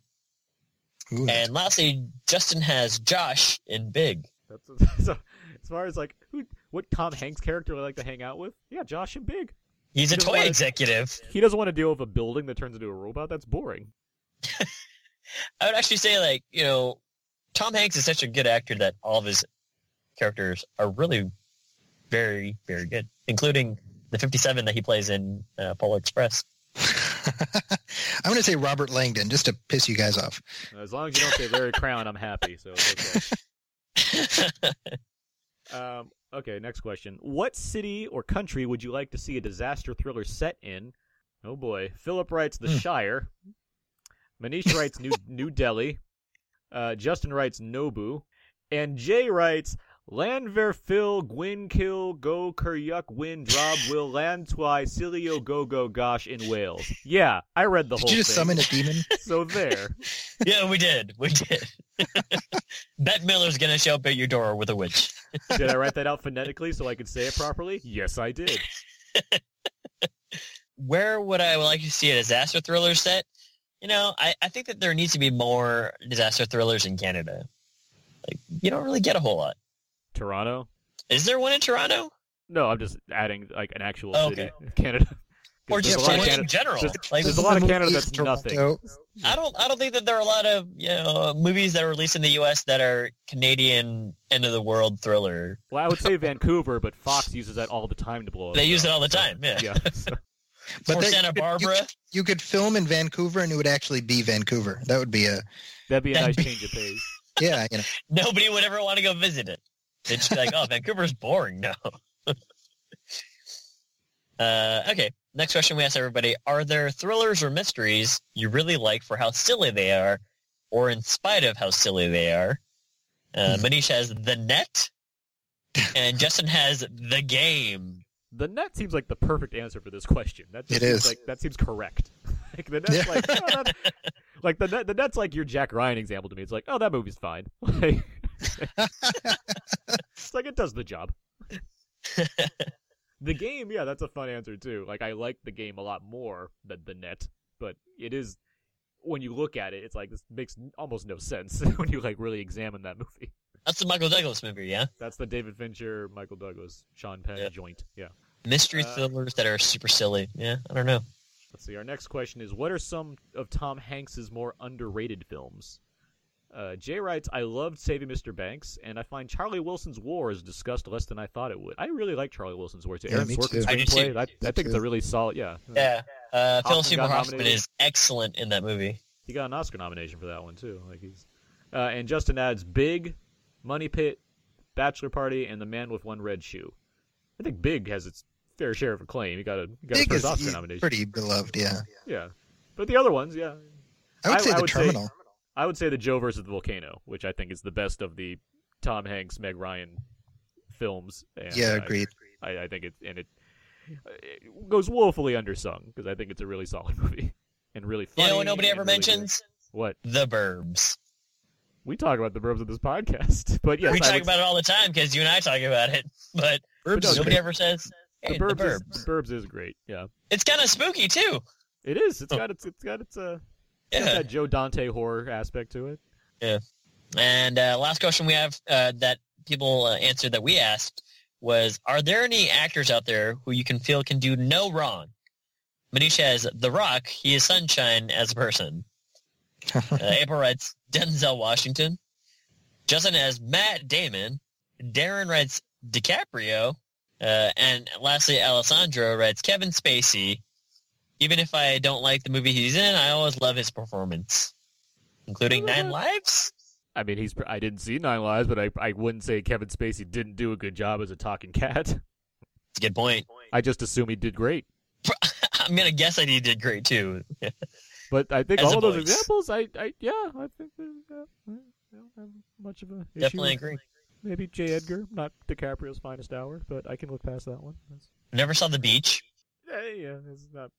Ooh, And lastly, Justin has Josh in Big. That's so, as far as like who, what Tom Hanks character would I like to hang out with? Yeah, Josh and Big. He's a You know toy what? executive. He doesn't want to deal with a building that turns into a robot. That's boring. I would actually say, like, you know, Tom Hanks is such a good actor that all of his characters are really very, very good, including the 57 that he plays in uh, Polar Express. I'm going to say Robert Langdon just to piss you guys off. As long as you don't say Larry Crowne, I'm happy. So it's okay. Um, okay, next question. What city or country would you like to see a disaster thriller set in? Oh boy. Philip writes The Hmm. Shire. Manish writes New New Delhi. Uh, Justin writes Nobu. And Jay writes Landverfil, Gwynkill, Go Kuryuk, Win, Drob, Will, Land Lantwy, Cilio, Go Go Gosh in Wales. Yeah, I read the Did whole you just thing. summon a demon? So there. yeah, we did. We did. Bet Miller's going to show up at your door with a witch. Did I write that out phonetically so I could say it properly? Yes, I did. Where would I like to see a disaster thriller set? You know, I, I think that there needs to be more disaster thrillers in Canada. Like, you don't really get a whole lot. Toronto? Is there one in Toronto? No, I'm just adding like an actual Oh, city, okay. Canada. 'Cause Or just a lot in general? There's, Like, there's a lot of Canada movie that's is Toronto. nothing. I don't I don't think that there are a lot of you know movies that are released in the U.S. that are Canadian end of the world thriller. Well, I would say Vancouver, but Fox uses that all the time to blow. up. They use it all the so- time. Yeah. Yeah. so- But or that- Santa you could- you Barbara. could- You could film in Vancouver and it would actually be Vancouver. That would be a that'd be a That'd nice be- change of pace. yeah. You know, Nobody would ever want to go visit it. They'd just like, "Oh, Vancouver's boring." now. uh, okay. Next question we ask everybody: Are there thrillers or mysteries you really like for how silly they are, or in spite of how silly they are? Uh. Manish has the net, and Justin has the game. The net seems like the perfect answer for this question. That just It seems is. like that seems correct. like the net's Yeah. like oh, that- like the net, the net's like your Jack Ryan example to me. It's like oh that movie's fine. Like, it's like it does the job. the game, yeah, that's a fun answer too. Like I like the game a lot more than the net, but it is when you look at it, it's like this makes almost no sense when you like really examine that movie. That's the Michael Douglas movie, yeah. That's the David Fincher, Michael Douglas, Sean Penn Yeah. joint. Yeah. Mystery Uh, thrillers that are super silly. Yeah, I don't know. Let's see. Our next question is: What are some of Tom Hanks's more underrated films? Uh, Jay writes, "I loved Saving Mr. Banks, and I find Charlie Wilson's War is discussed less than I thought it would. I really like Charlie Wilson's War. It's Yeah, Aaron me Sorkin's too. I screenplay. too. I, I Me think it's a really solid. Yeah, Yeah, uh, Phil Seymour Hoffman nominated. is excellent in that movie. he got an Oscar nomination for that one too. Like he's, uh, and Justin adds Big, Money Pit, Bachelor Party, and The Man with One Red Shoe. I think Big has its fair share of acclaim. He got a he got Big his is first Oscar nomination. pretty beloved. Yeah, Yeah, but the other ones, yeah, I would I- say I the would say- Terminal. I would say the Joe versus the volcano, which I think is the best of the Tom Hanks, Meg Ryan films. And Yeah, I- agreed. I, I think it and it, it goes woefully undersung because I think it's a really solid movie and really You know what nobody ever really good. mentions? What The Burbs. we talk about the Burbs of this podcast, but yes, we I talk would- about it all the time because you and I talk about it, but Burbs is nobody great. ever says, the hey, Burbs, the Is, Burbs. the Burbs is great. Yeah, It's kind of spooky, too. it is. It's got its it's got its uh it's got Yeah. that Joe Dante horror aspect to it. Yeah. And uh, last question we have uh, that people uh, answered that we asked was, are there any actors out there who you can feel can do no wrong? Manish has The Rock. He is sunshine as a person. Uh, April writes Denzel Washington. Justin has Matt Damon. Darren writes DiCaprio. Uh, and lastly, Alessandro writes Kevin Spacey. Even if I don't like the movie he's in, I always love his performance, including Nine Lives. I mean, he's I didn't see Nine Lives, but I I wouldn't say Kevin Spacey didn't do a good job as a talking cat. It's a good point. I just assume he did great. I'm gonna guess that he did great too. But I think As all of those voice. examples, I, I yeah, I think uh, yeah, I don't have much of a issue Definitely agree. Maybe J. Edgar, not DiCaprio's finest hour, but I can look past that one. That's, Never saw the beach. yeah, yeah, it's not.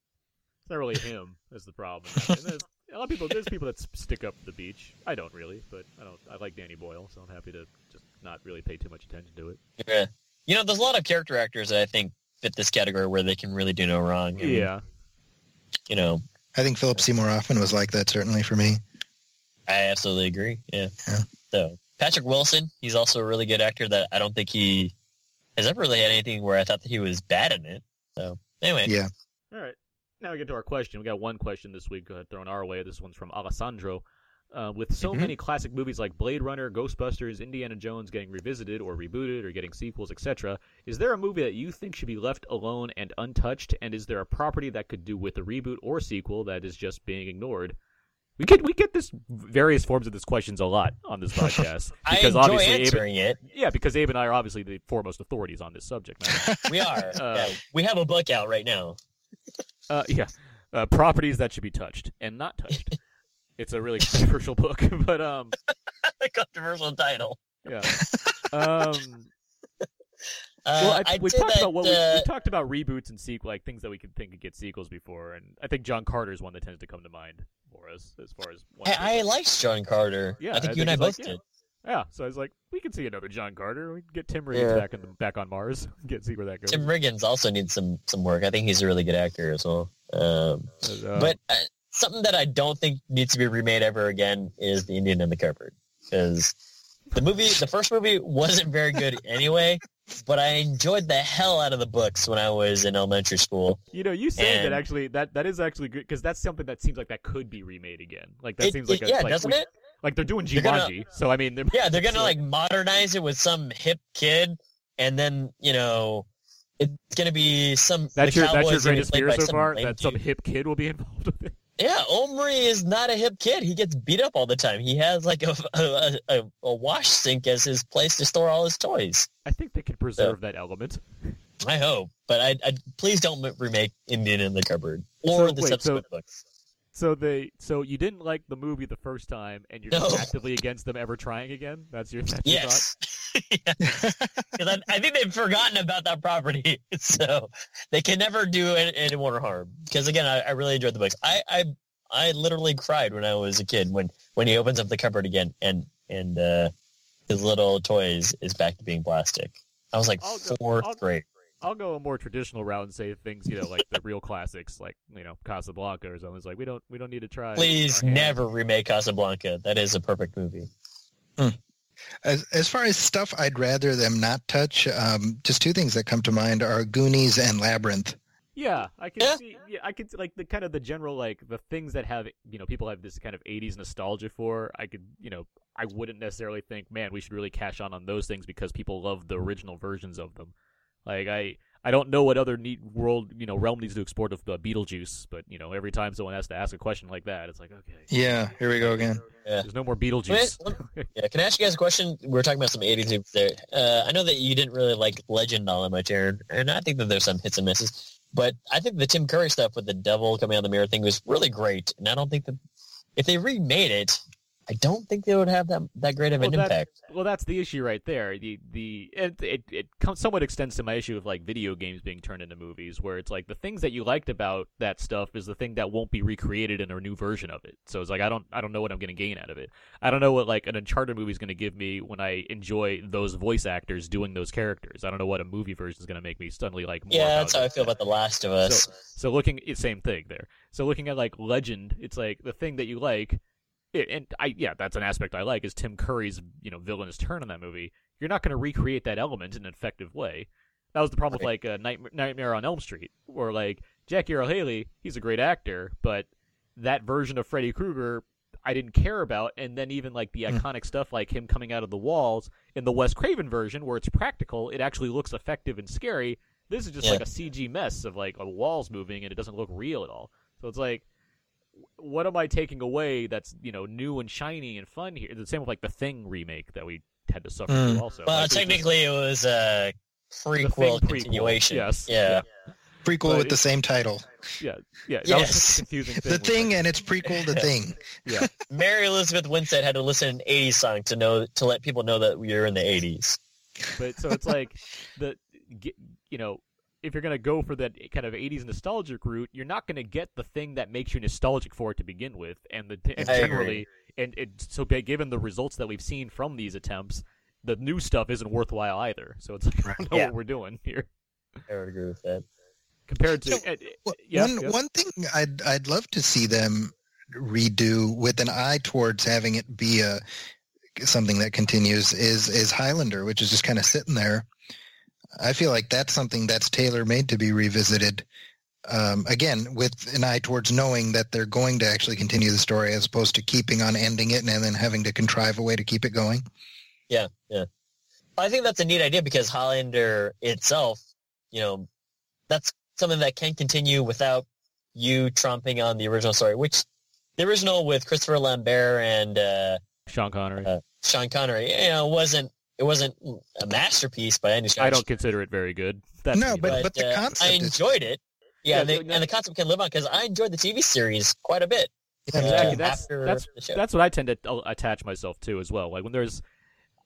It's not really him. Is the problem. A lot of people. There's people that stick up the beach. I don't really, but I don't. I like Danny Boyle, so I'm happy to just not really pay too much attention to it. Yeah. You know, there's a lot of character actors that I think fit this category where they can really do no wrong. I mean, Yeah, You know, I think Philip Seymour Hoffman was like that certainly for me. I absolutely agree. Yeah. Yeah. So Patrick Wilson, he's also a really good actor that I don't think he has ever really had anything where I thought that he was bad in it. So anyway, Yeah. All right. Now we get to our question. We got one question this week uh, thrown our way. This one's from Alessandro. Uh, with so Mhm. many classic movies like Blade Runner, Ghostbusters, Indiana Jones getting revisited or rebooted or getting sequels, etc., is there a movie that you think should be left alone and untouched? And is there a property that could do with a reboot or sequel that is just being ignored? We get we get this various forms of this questions a lot on this podcast because obviously Abe, it. yeah because Abe and I are obviously the foremost authorities on this subject. We are. Uh, yeah, we have a book out right now. Uh, yeah, uh, properties that should be touched and not touched. it's a really controversial book, but um, a Controversial title. yeah. Um, Uh, well, I, we talked that, about what we, uh, we talked about reboots and sequel, like things that we could think could get sequels before, and I think John Carter is one that tends to come to mind for us as far as. one I, I liked John Carter. Yeah, I think I you and I both like, did. Yeah, so I was like, we could see another John Carter. We could get Tim Riggins Yeah. back in the, back on Mars. Get see where that goes. Tim Riggins also needs some some work. I think he's a really good actor as well. Um, Uh, but uh, something that I don't think needs to be remade ever again is the Indian in the Cupboard because the movie, the first movie, wasn't very good anyway. But I enjoyed the hell out of the books when I was in elementary school. You know, you saying that actually that that is actually good because that's something that seems like that could be remade again. Like that It- seems like it- a, yeah, like doesn't we- it? Like they're doing They're gonna- so I mean, they're, Yeah, they're gonna so- like modernize it with some hip kid, and then you know it's gonna be some. That's your that's your Cowboys gonna be greatest fear so far. That some hip kid will be involved with it. Yeah, Omri is not a hip kid. He gets beat up all the time. He has like a a, a, a wash sink as his place to store all his toys. I think they could preserve that element. I hope, but I, I please don't remake Indian in the Cupboard or So, the wait, so- subsequent books. So they so you didn't like the movie the first time, and you're No. actively against them ever trying again. That's your that's your Yes, because I, I think they've forgotten about that property, so they can never do any, any more harm. Because again, I, I really enjoyed the books. I, I I literally cried when I was a kid when when he opens up the cupboard again and and uh, his little toys is back to being plastic. I was like I'll go- 4th I'll- grade. I'll go a more traditional route and say things you know like the real classics, like you know Casablanca or something. It's like we don't we don't need to try. Please never remake Casablanca. That is a perfect movie. As as far as stuff I'd rather them not touch, um, just two things that come to mind are Goonies and Labyrinth. Yeah, I can Yeah. see. Yeah, I could like the kind of the general like the things that have you know people have this kind of '80s nostalgia for. I could you know I wouldn't necessarily think, man, we should really cash on on those things because people love the original versions of them. Like I I don't know what other neat world you know realm needs to export with uh, Beetlejuice, but you know every time someone has to ask a question like that, it's like okay, Yeah, here we go again. there's no more Beetlejuice. Yeah, can I ask you guys a question? We are talking about some 80s movies there. Uh, I know that you didn't really like Legend all that much, Aaron, and I think that there's some hits and misses. But I think the Tim Curry stuff with the devil coming out of the mirror thing was really great. And I don't think that if they remade it, I don't think they would have that that great of an Well, that- impact. Well, that's the issue right there. The the it it, it somewhat extends to my issue of like video games being turned into movies, where it's like the things that you liked about that stuff is the thing that won't be recreated in a new version of it. So it's like I don't I don't know what I'm going to gain out of it. I don't know what like an Uncharted movie is going to give me when I enjoy those voice actors doing those characters. I don't know what a movie version is going to make me suddenly like. More Yeah, that's how I feel about The Last of Us. So, so looking, same thing there. So looking at like Legend, it's like the thing that you like, it, and I yeah, that's an aspect I like is Tim Curry's you know villainous turn in that movie. You're not going to recreate that element in an effective way. That was the problem with like uh, Nightmare, Nightmare on Elm Street, or like Jackie Earle Haley. He's a great actor, but that version of Freddy Krueger I didn't care about. And then even like the iconic stuff like him coming out of the walls in the Wes Craven version, where it's practical, it actually looks effective and scary. This is just Yeah. like a CG mess of like a walls moving and it doesn't look real at all. So it's like, what am I taking away that's you know new and shiny and fun here? The same with like the Thing remake that we had to suffer Mm. through also. well, Like, technically, it was a the prequel Thing continuation. Yes. Yeah. Prequel But with the same title. Yeah. Yeah. That was just Yes. a confusing thing. The thing like- and its prequel, The Thing. yeah. Mary Elizabeth Winstead had to listen to an 80s song to know to let people know that we are in the 80s. But so it's like the you know if you're gonna go for that kind of '80s nostalgic route, you're not gonna get the thing that makes you nostalgic for it to begin with, and the and generally and it so given the results that we've seen from these attempts, the new stuff isn't worthwhile either. So it's like I don't know Yeah. what we're doing here I would agree with that. compared to So, uh, Well, yeah, one yeah. one thing I'd I'd love to see them redo with an eye towards having it be a something that continues is is Highlander, which is just kind of sitting there. I feel like that's something that's tailor made to be revisited. Um, again, with an eye towards knowing that they're going to actually continue the story as opposed to keeping on ending it and then having to contrive a way to keep it going. Yeah, yeah. I think that's a neat idea because Highlander itself, you know, that's something that can continue without you trumping on the original story, which the original with Christopher Lambert and uh, Sean Connery. Uh, Sean Connery, you know, wasn't it wasn't a masterpiece by any stretch. I don't consider it very good. That's No, me, but- though. but, the uh, concept I is- enjoyed it. Yeah, Yeah, and, they, so- and the concept can live on because I enjoyed the TV series quite a bit. Yeah, uh, Exactly. That's that's that's what I tend to uh, attach myself to as well. Like when there's,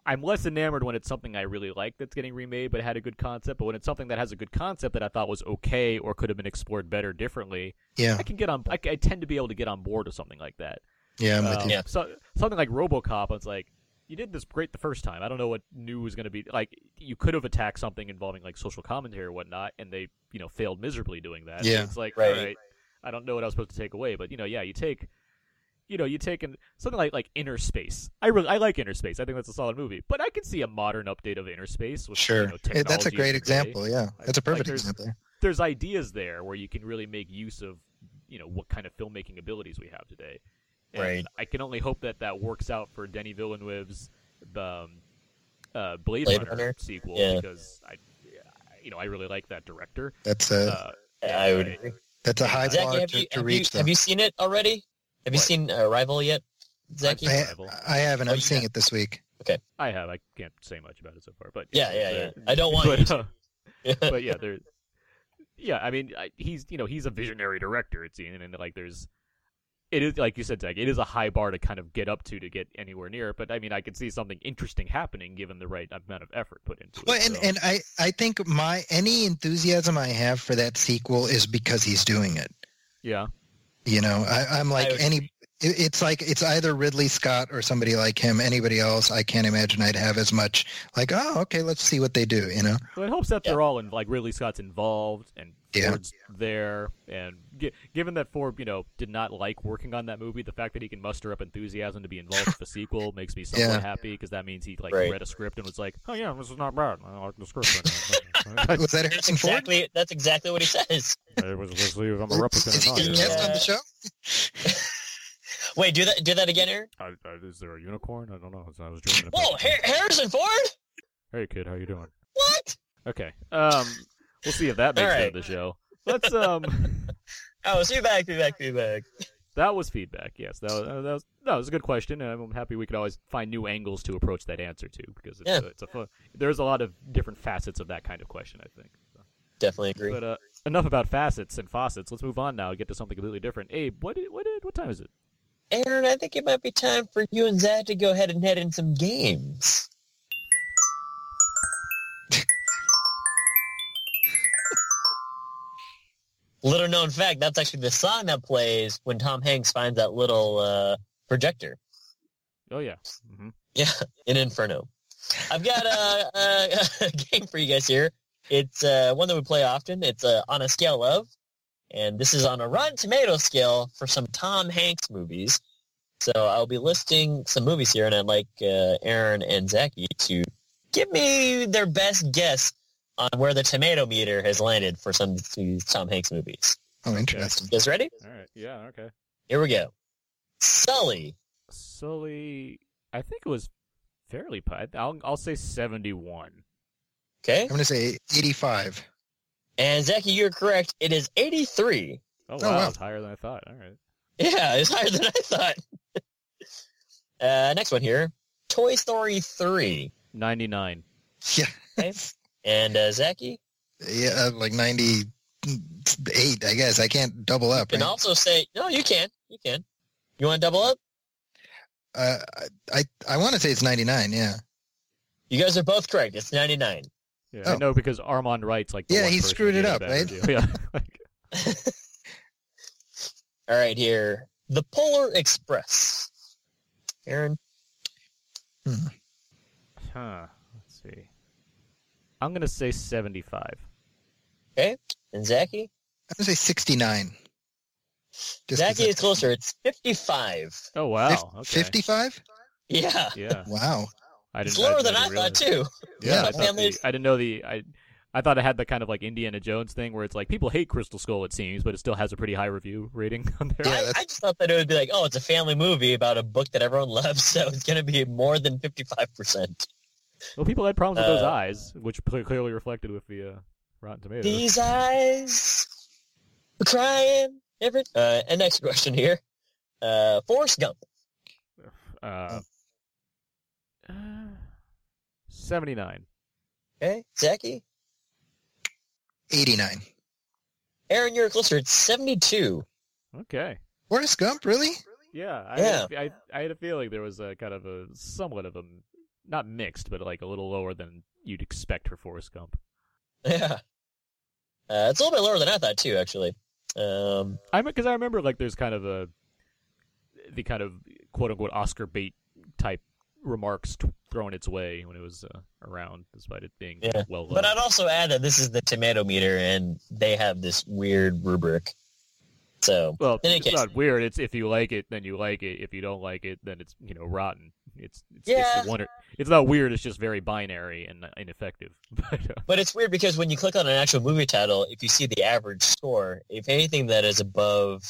I'm less enamored when it's something I really like that's getting remade but had a good concept. But when it's something that has a good concept that I thought was okay or could have been explored better differently, yeah, I can get on. I, I tend to be able to get on board with something like that. yeah. I'm with Um, you. Yeah. So something like RoboCop, it's like you did this great the first time. I don't know what new was going to be. Like you could have attacked something involving like social commentary or whatnot, and they you know failed miserably doing that. Yeah. it's like Right. all right, I don't know what I was supposed to take away, but you know, yeah, you take. You know, you take an, something like like Inner Space. I really I like Inner Space. I think that's a solid movie. But I can see a modern update of Inner Space with Sure, you know, that's a great today example. Yeah, that's a Like, perfect there's- example. there's ideas there where you can really make use of you know what kind of filmmaking abilities we have today. And Right. I can only hope that that works out for Denis Villeneuve's um, uh, Blade, Blade Runner, Runner? sequel Yeah. because I, you know, I really like that director. That's a Uh, I would I- that's a high Zaki, bar have to, you, to have, you, reach. have you seen it already? Have you seen uh, Arrival yet, Zaki? I, Arrival. I haven't. Oh, I'm you seeing have. it this week. Okay. I have. I can't say much about it so far, but Yeah, yeah, there- yeah. I don't want but, you to. uh, but yeah, there. Yeah, I mean, I, he's you know he's a visionary director. It's seems, and like there's, it is like you said, Zach. It is a high bar to kind of get up to to get anywhere near. it, But I mean, I could see something interesting happening given the right amount of effort put into it. Well, and, so- and I, I think my any enthusiasm I have for that sequel is because he's doing it. yeah, You know, I, I'm like would any. It's like it's either Ridley Scott or somebody like him. Anybody else, I can't imagine I'd have as much. Like, oh, okay, let's see what they do. You know, well, it helps that Yeah. they're all in like Ridley Scott's involved and Yeah. Ford's there, and gi- given that Ford, you know, did not like working on that movie, the fact that he can muster up enthusiasm to be involved with the sequel makes me somewhat Yeah. happy because that means he like Right. read a script and was like, oh yeah, this is not bad. I like the script. was that That's Harrison Ford? exactly that's exactly what he says. It was, let's see if I'm a replicant. Is replicant he or a guest on Yeah. the show? Wait, do that do that again, Aaron. I, I, is there a unicorn? I don't know. I was dreaming. Whoa, Har- Harrison Ford? Hey kid, how you doing? What? Okay. Um, we'll see if that makes it right. of the show. Let's um. Oh, feedback, feedback, feedback. That was feedback. Yes, that was, uh, that was that was a good question, and I'm happy we could always find new angles to approach that answer to because it's Yeah. a, it's a fun. There's a lot of different facets of that kind of question, I think. So. Definitely agree. But uh, enough about facets and faucets. Let's move on now. Get to something completely different. Abe, what did, what did, what time is it? Aaron, I think it might be time for you and Zach to go ahead and head in some games. Little known fact, that's actually the song that plays when Tom Hanks finds that little uh, projector. Oh yeah. hmm Yeah, in Inferno. I've got a, a, a game for you guys here. It's uh, one that we play often. It's uh, on a scale of, and this is on a Rotten Tomato scale for some Tom Hanks movies. So I'll be listing some movies here, and I'd like uh, Aaron and Zaki to give me their best guess on where the tomato meter has landed for some of these Tom Hanks movies. Oh, interesting. You guys ready? All right. Yeah. Okay. Here we go. Sully. Sully, I think it was fairly. pi- I'll I'll say seventy-one. Okay. I'm going to say 85. And Zaki, you're correct. It is 83. Oh wow, Oh, wow. it's higher than I thought. All right. Yeah, it's higher than I thought. uh, next one here. Toy Story 3. Ninety-nine. Yeah. Okay. And uh, Zaki, Yeah, uh, like 98, I guess. I can't double up. you can Right? also say, no, you can. You can. You want to double up? Uh, I I want to say it's 99. Yeah. You guys are both correct. It's 99. Yeah, I Oh. know because Armond White like. The Yeah, one he screwed it up, right? Yeah. All right, here. The Polar Express. Aaron, Hmm. huh. Let's see. I'm gonna say seventy-five. okay? And Zaki? I'm going to say 69. Just 'cause Zaki is closer. It's 55. Oh wow. Fif- Okay. 55? Yeah. Yeah. Wow. I didn't. It's lower than I didn't thought, too. Yeah, Yeah, I, thought family- the, I didn't know the. I I thought it had the kind of like Indiana Jones thing where it's like people hate Crystal Skull, it seems, but it still has a pretty high review rating on there. Yeah, I, I just thought that it would be like, oh, it's a family movie about a book that everyone loves, so it's going to be more than 55%. Well, people had problems with those Uh, eyes, which clearly reflected with the uh, Rotten Tomatoes. These eyes were crying. Every, uh, and next question here. Uh, Forrest Gump. Uh, uh, Seventy-nine. Okay. Zaki. 89. Aaron, you're closer. It's 72. Okay. Forrest Gump, really? Yeah, I, Yeah. I, I had a feeling there was a kind of a somewhat of a not mixed, but like a little lower than you'd expect for Forrest Gump. Yeah. Uh, it's a little bit lower than I thought, too, actually. Um, I because I remember like there's kind of a the kind of quote unquote Oscar bait type remarks t- thrown its way when it was uh, around, despite it being Yeah. well loved. but I'd also add that this is the tomato meter, and they have this weird rubric. So, well, it's case, not weird. It's if you like it, then you like it. If you don't like it, then it's you know rotten. It's it's, Yeah. it's, the one or- it's not weird. It's just very binary and ineffective. but uh, But it's weird because when you click on an actual movie title, if you see the average score, if anything that is above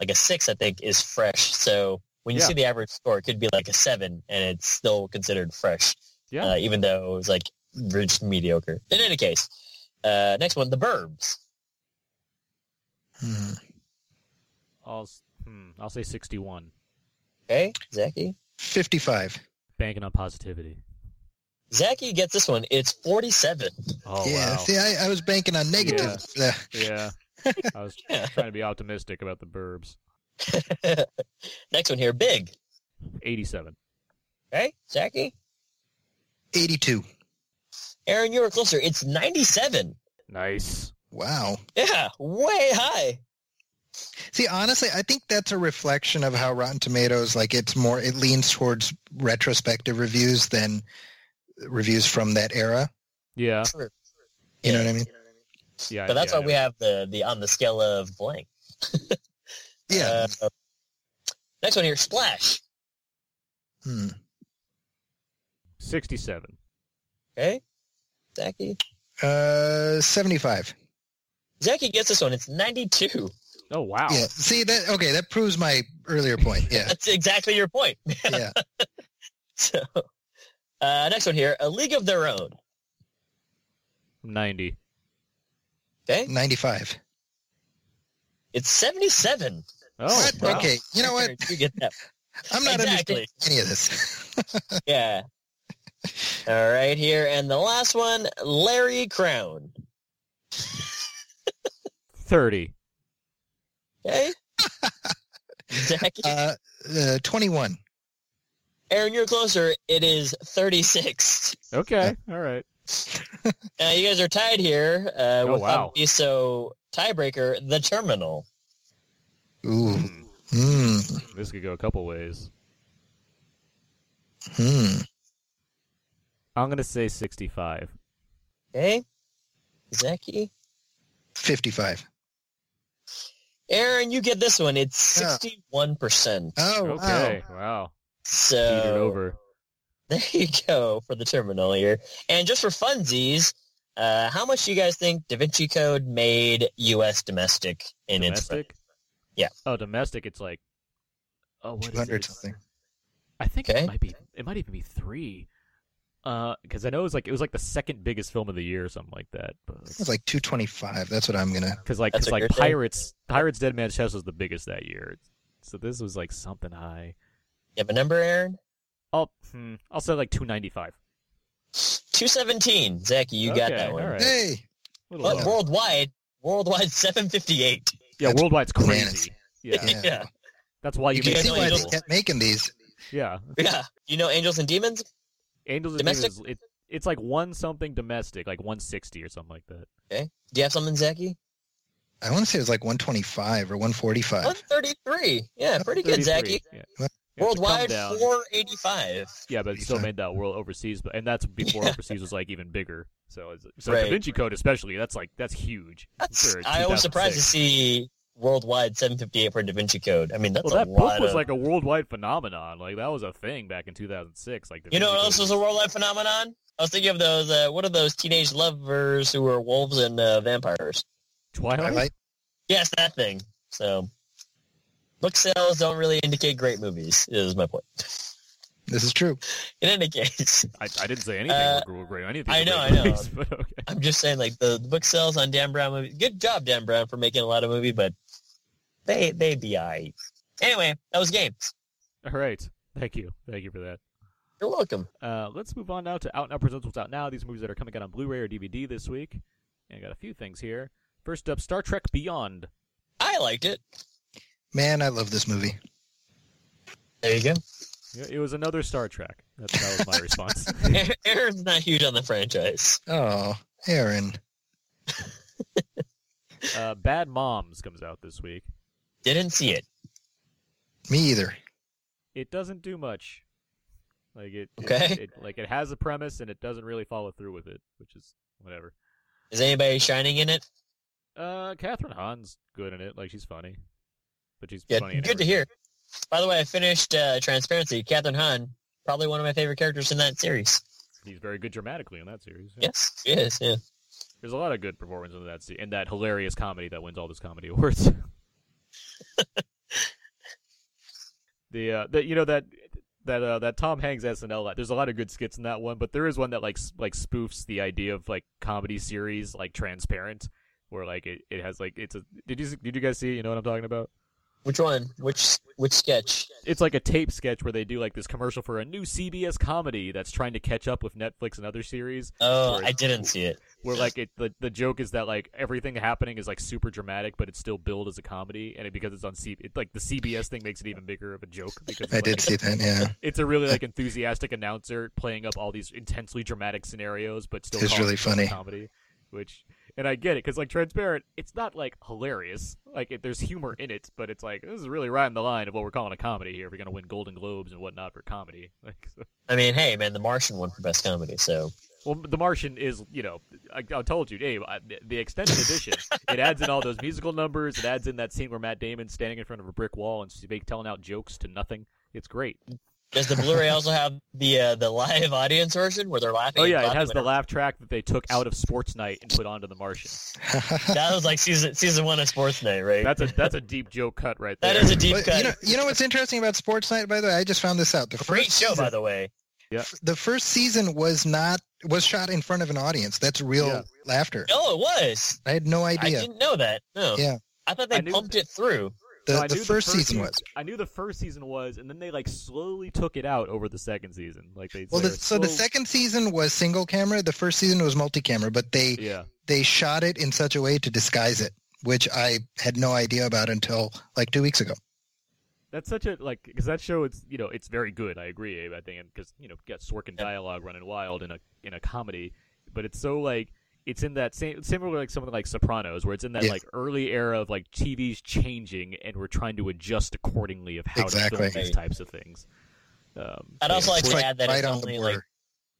like a six, I think is fresh. So when you Yeah. see the average score, it could be like a seven, and it's still considered fresh, yeah, uh, even though it was like just mediocre. In any case, uh, next one, The Burbs. Hmm. I'll hmm, I'll say sixty-one. Okay, Zaki. 55. Banking on positivity. Zaki gets this one. It's forty-seven. Oh yeah, wow. see, I, I was banking on negative. Uh, Yeah, I was Yeah. trying to be optimistic about the Burbs. next one here, Big. Eighty-seven. Okay, Zaki. 82. Aaron, you were closer. It's ninety-seven. Nice. Wow. Yeah, way high. See, honestly, I think that's a reflection of how Rotten Tomatoes, like it's more, it leans towards retrospective reviews than reviews from that era. Yeah, True. You know what I mean? yeah. But that's yeah, why we have the the on the scale of blank. Yeah. Uh, next one here, Splash. Hmm. Sixty-seven. Okay, Zaki. Uh, 75. Zaki gets this one. It's ninety-two. Oh wow. Yeah. See that? Okay, that proves my earlier point. Yeah. That's exactly your point. Yeah. so, uh, next one here, A League of Their Own. Ninety. Okay, 95. it's seventy-seven. Oh What? wow. Okay. You know what? Aaron, You get that? I'm not Exactly. understanding any of this. Yeah. All right, here and the last one, Larry Crowne. Thirty. Okay. Zach, Uh, uh, 21. Aaron, you're closer. It is 36. Okay, all right. Uh, you guys are tied here uh, Oh, with wow. so tiebreaker, The Terminal. Ooh. Hmm, Hmm. This could go a couple ways. Hmm. I'm gonna say 65. Okay, Zaki. 55. Aaron, you get this one. It's 61%. Oh, Okay, wow. So Beat it over. there you go for the terminal here. And just for funsies, uh, how much do you guys think Da Vinci Code made U.S. domestic in its Yeah. Oh, domestic. It's like. Oh, what is 200 something. I think Okay. it might be. It might even be three. Uh, because I know it was like it was like the second biggest film of the year or something like that. It's like 225. That's what I'm going to. Because like, cause like you're saying? Pirates, Pirates Dead Man's Chest was the biggest that year. So this was like something high. You have a number, Aaron? I'll hmm, I'll say like two ninety five. 217. Zaki, you got that one. all right. Hey! Little But low. worldwide, worldwide 758. yeah, That's worldwide's crazy. Yeah, Yeah. yeah. that's why you, You can make see why they kept making these. Yeah, Yeah. You know Angels and Demons? Angels and Domestic? Demons. It, it's like one something domestic, like one sixty or something like that. Okay. Do you have something, Zaki? I want to say it was like 125 or 145. 133. Yeah, pretty good, 33, Zaki. Yeah. Yeah, Worldwide, 485. Yeah, but it still made that world overseas, but and that's before overseas was like even bigger. So, so Right. Da Vinci Code especially, that's like that's huge. That's, for I was surprised to see worldwide 758 for Da Vinci Code. I mean, that's Well, that a book lot was of... like a worldwide phenomenon. Like that was a thing back in 2006. Like You know Vinci what else was a worldwide phenomenon? I was thinking of those, uh, what are those teenage lovers who were wolves and uh, vampires? Twilight. Twilight? Yes, that thing. So, book sales don't really indicate great movies, is my point. This is true. In any case, I, I didn't say anything Uh, were great. Anything. I know, great I know. movies, but okay. I'm just saying, like, the, the book sales on Dan Brown movie, good job, Dan Brown, for making a lot of movie, but they, they be aight. Anyway, that was games. All right. Thank you. Thank you for that. You're welcome. Uh, let's move on now to Out Now Presents What's Out Now. These movies that are coming out on Blu-ray or DVD this week. And I got a few things here. First up, Star Trek Beyond. I liked it. Man, I love this movie. There you go. It was another Star Trek. That's, that was my response. Aaron's not huge on the franchise. Oh, Aaron. uh, Bad Moms comes out this week. Didn't see it. Me either. It doesn't do much. Like it, it- Okay. it, like it has a premise and it doesn't really follow through with it, which is whatever. Is anybody shining in it? Uh, Kathryn Hahn's good in it. Like she's funny, but she's Yeah, funny. in good to hear. By the way, I finished uh, Transparency. Kathryn Hahn, probably one of my favorite characters in that series. He's very good dramatically in that series. yeah. Yes, she is. Yeah. There's a lot of good performances in that se- in that hilarious comedy that wins all those comedy awards. the uh, the you know that that uh, that Tom Hanks SNL. There's a lot of good skits in that one, but there is one that like like spoofs the idea of like comedy series like Transparent, where like it, it has like it's a did you did you guys see? You know what I'm talking about? Which one? Which which sketch? It's like a tape sketch where they do like this commercial for a new CBS comedy that's trying to catch up with Netflix and other series. Oh, I didn't see it. where like it the, the joke is that like everything happening is like super dramatic but it's still billed as a comedy and it because it's on C it, like the CBS thing makes it even bigger of a joke because I it's, did see that, yeah. it's a really like enthusiastic announcer playing up all these intensely dramatic scenarios but still It's really funny. comedy which and I get it because like transparent it's not like hilarious like it, there's humor in it but it's like this is really right in the line of what we're calling a comedy here if we're gonna win Golden Globes and whatnot for comedy like so. I mean, hey, man, The Martian won for best comedy. So Well, The Martian is, you know, I, I told you, Dave, I, the- extended edition, it adds in all those musical numbers. It adds in that scene where Matt Damon's standing in front of a brick wall and telling out jokes to nothing. It's great. Does the Blu-ray also have the uh, the live audience version where they're laughing? Oh yeah, it clapping has the laugh track that they took out of Sports Night and put onto The Martian. That was like season season one of Sports Night, right? That's a that's a deep joke cut right there. that is a deep But cut. you know, you know what's interesting about Sports Night, by the way? I just found this out. The Great first show, season, by the way. Yeah. the first season was not was shot in front of an audience. That's real Yeah. laughter. Oh, it was. I had no idea. I didn't know that. No. Yeah. I thought they I knew- pumped it through. The, I the knew first season was. I knew the first season was, and then they like slowly took it out over the second season. Like they Well, the, so the second season was single camera. The first season was multi-camera, but they yeah. they shot it in such a way to disguise it, which I had no idea about until like two weeks ago. That's such a like because that show it's you know it's very good. I agree. Abe, I think because you know got Sorkin dialogue running wild in a in a comedy, but it's so like it's in that same similar like something like Sopranos where it's in that Yeah. like early era of like TV's changing and we're trying to adjust accordingly of how to Exactly. film these types of things. Um, I'd also yeah. like to like add that right it's on the only like border.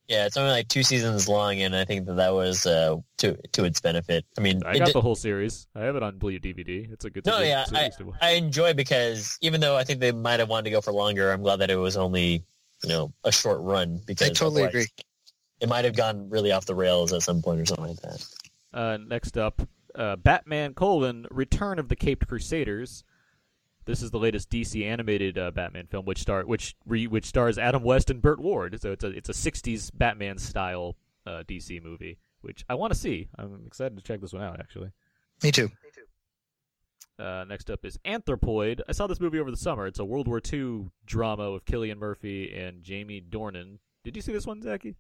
yeah, it's only like two seasons long, and I think that that was uh, to to its benefit. I mean, I got did- the whole series. I have it on Bleed DVD. It's a good. No, yeah, series to watch. I enjoy because even though I think they might have wanted to go for longer, I'm glad that it was only you know a short run because I totally otherwise agree. It might have gone really off the rails at some point or something like that. Uh, next up, uh, Batman: colon, Return of the Caped Crusaders. This is the latest DC animated uh, Batman film, which star which re, which stars Adam West and Burt Ward. So it's a it's a '60s Batman style uh, DC movie, which I want to see. I'm excited to check this one out. Actually, Me too. Me too. uh, next up is Anthropoid. I saw this movie over the summer. It's a World War II drama with Cillian Murphy and Jamie Dornan. Did you see this one, Zaki?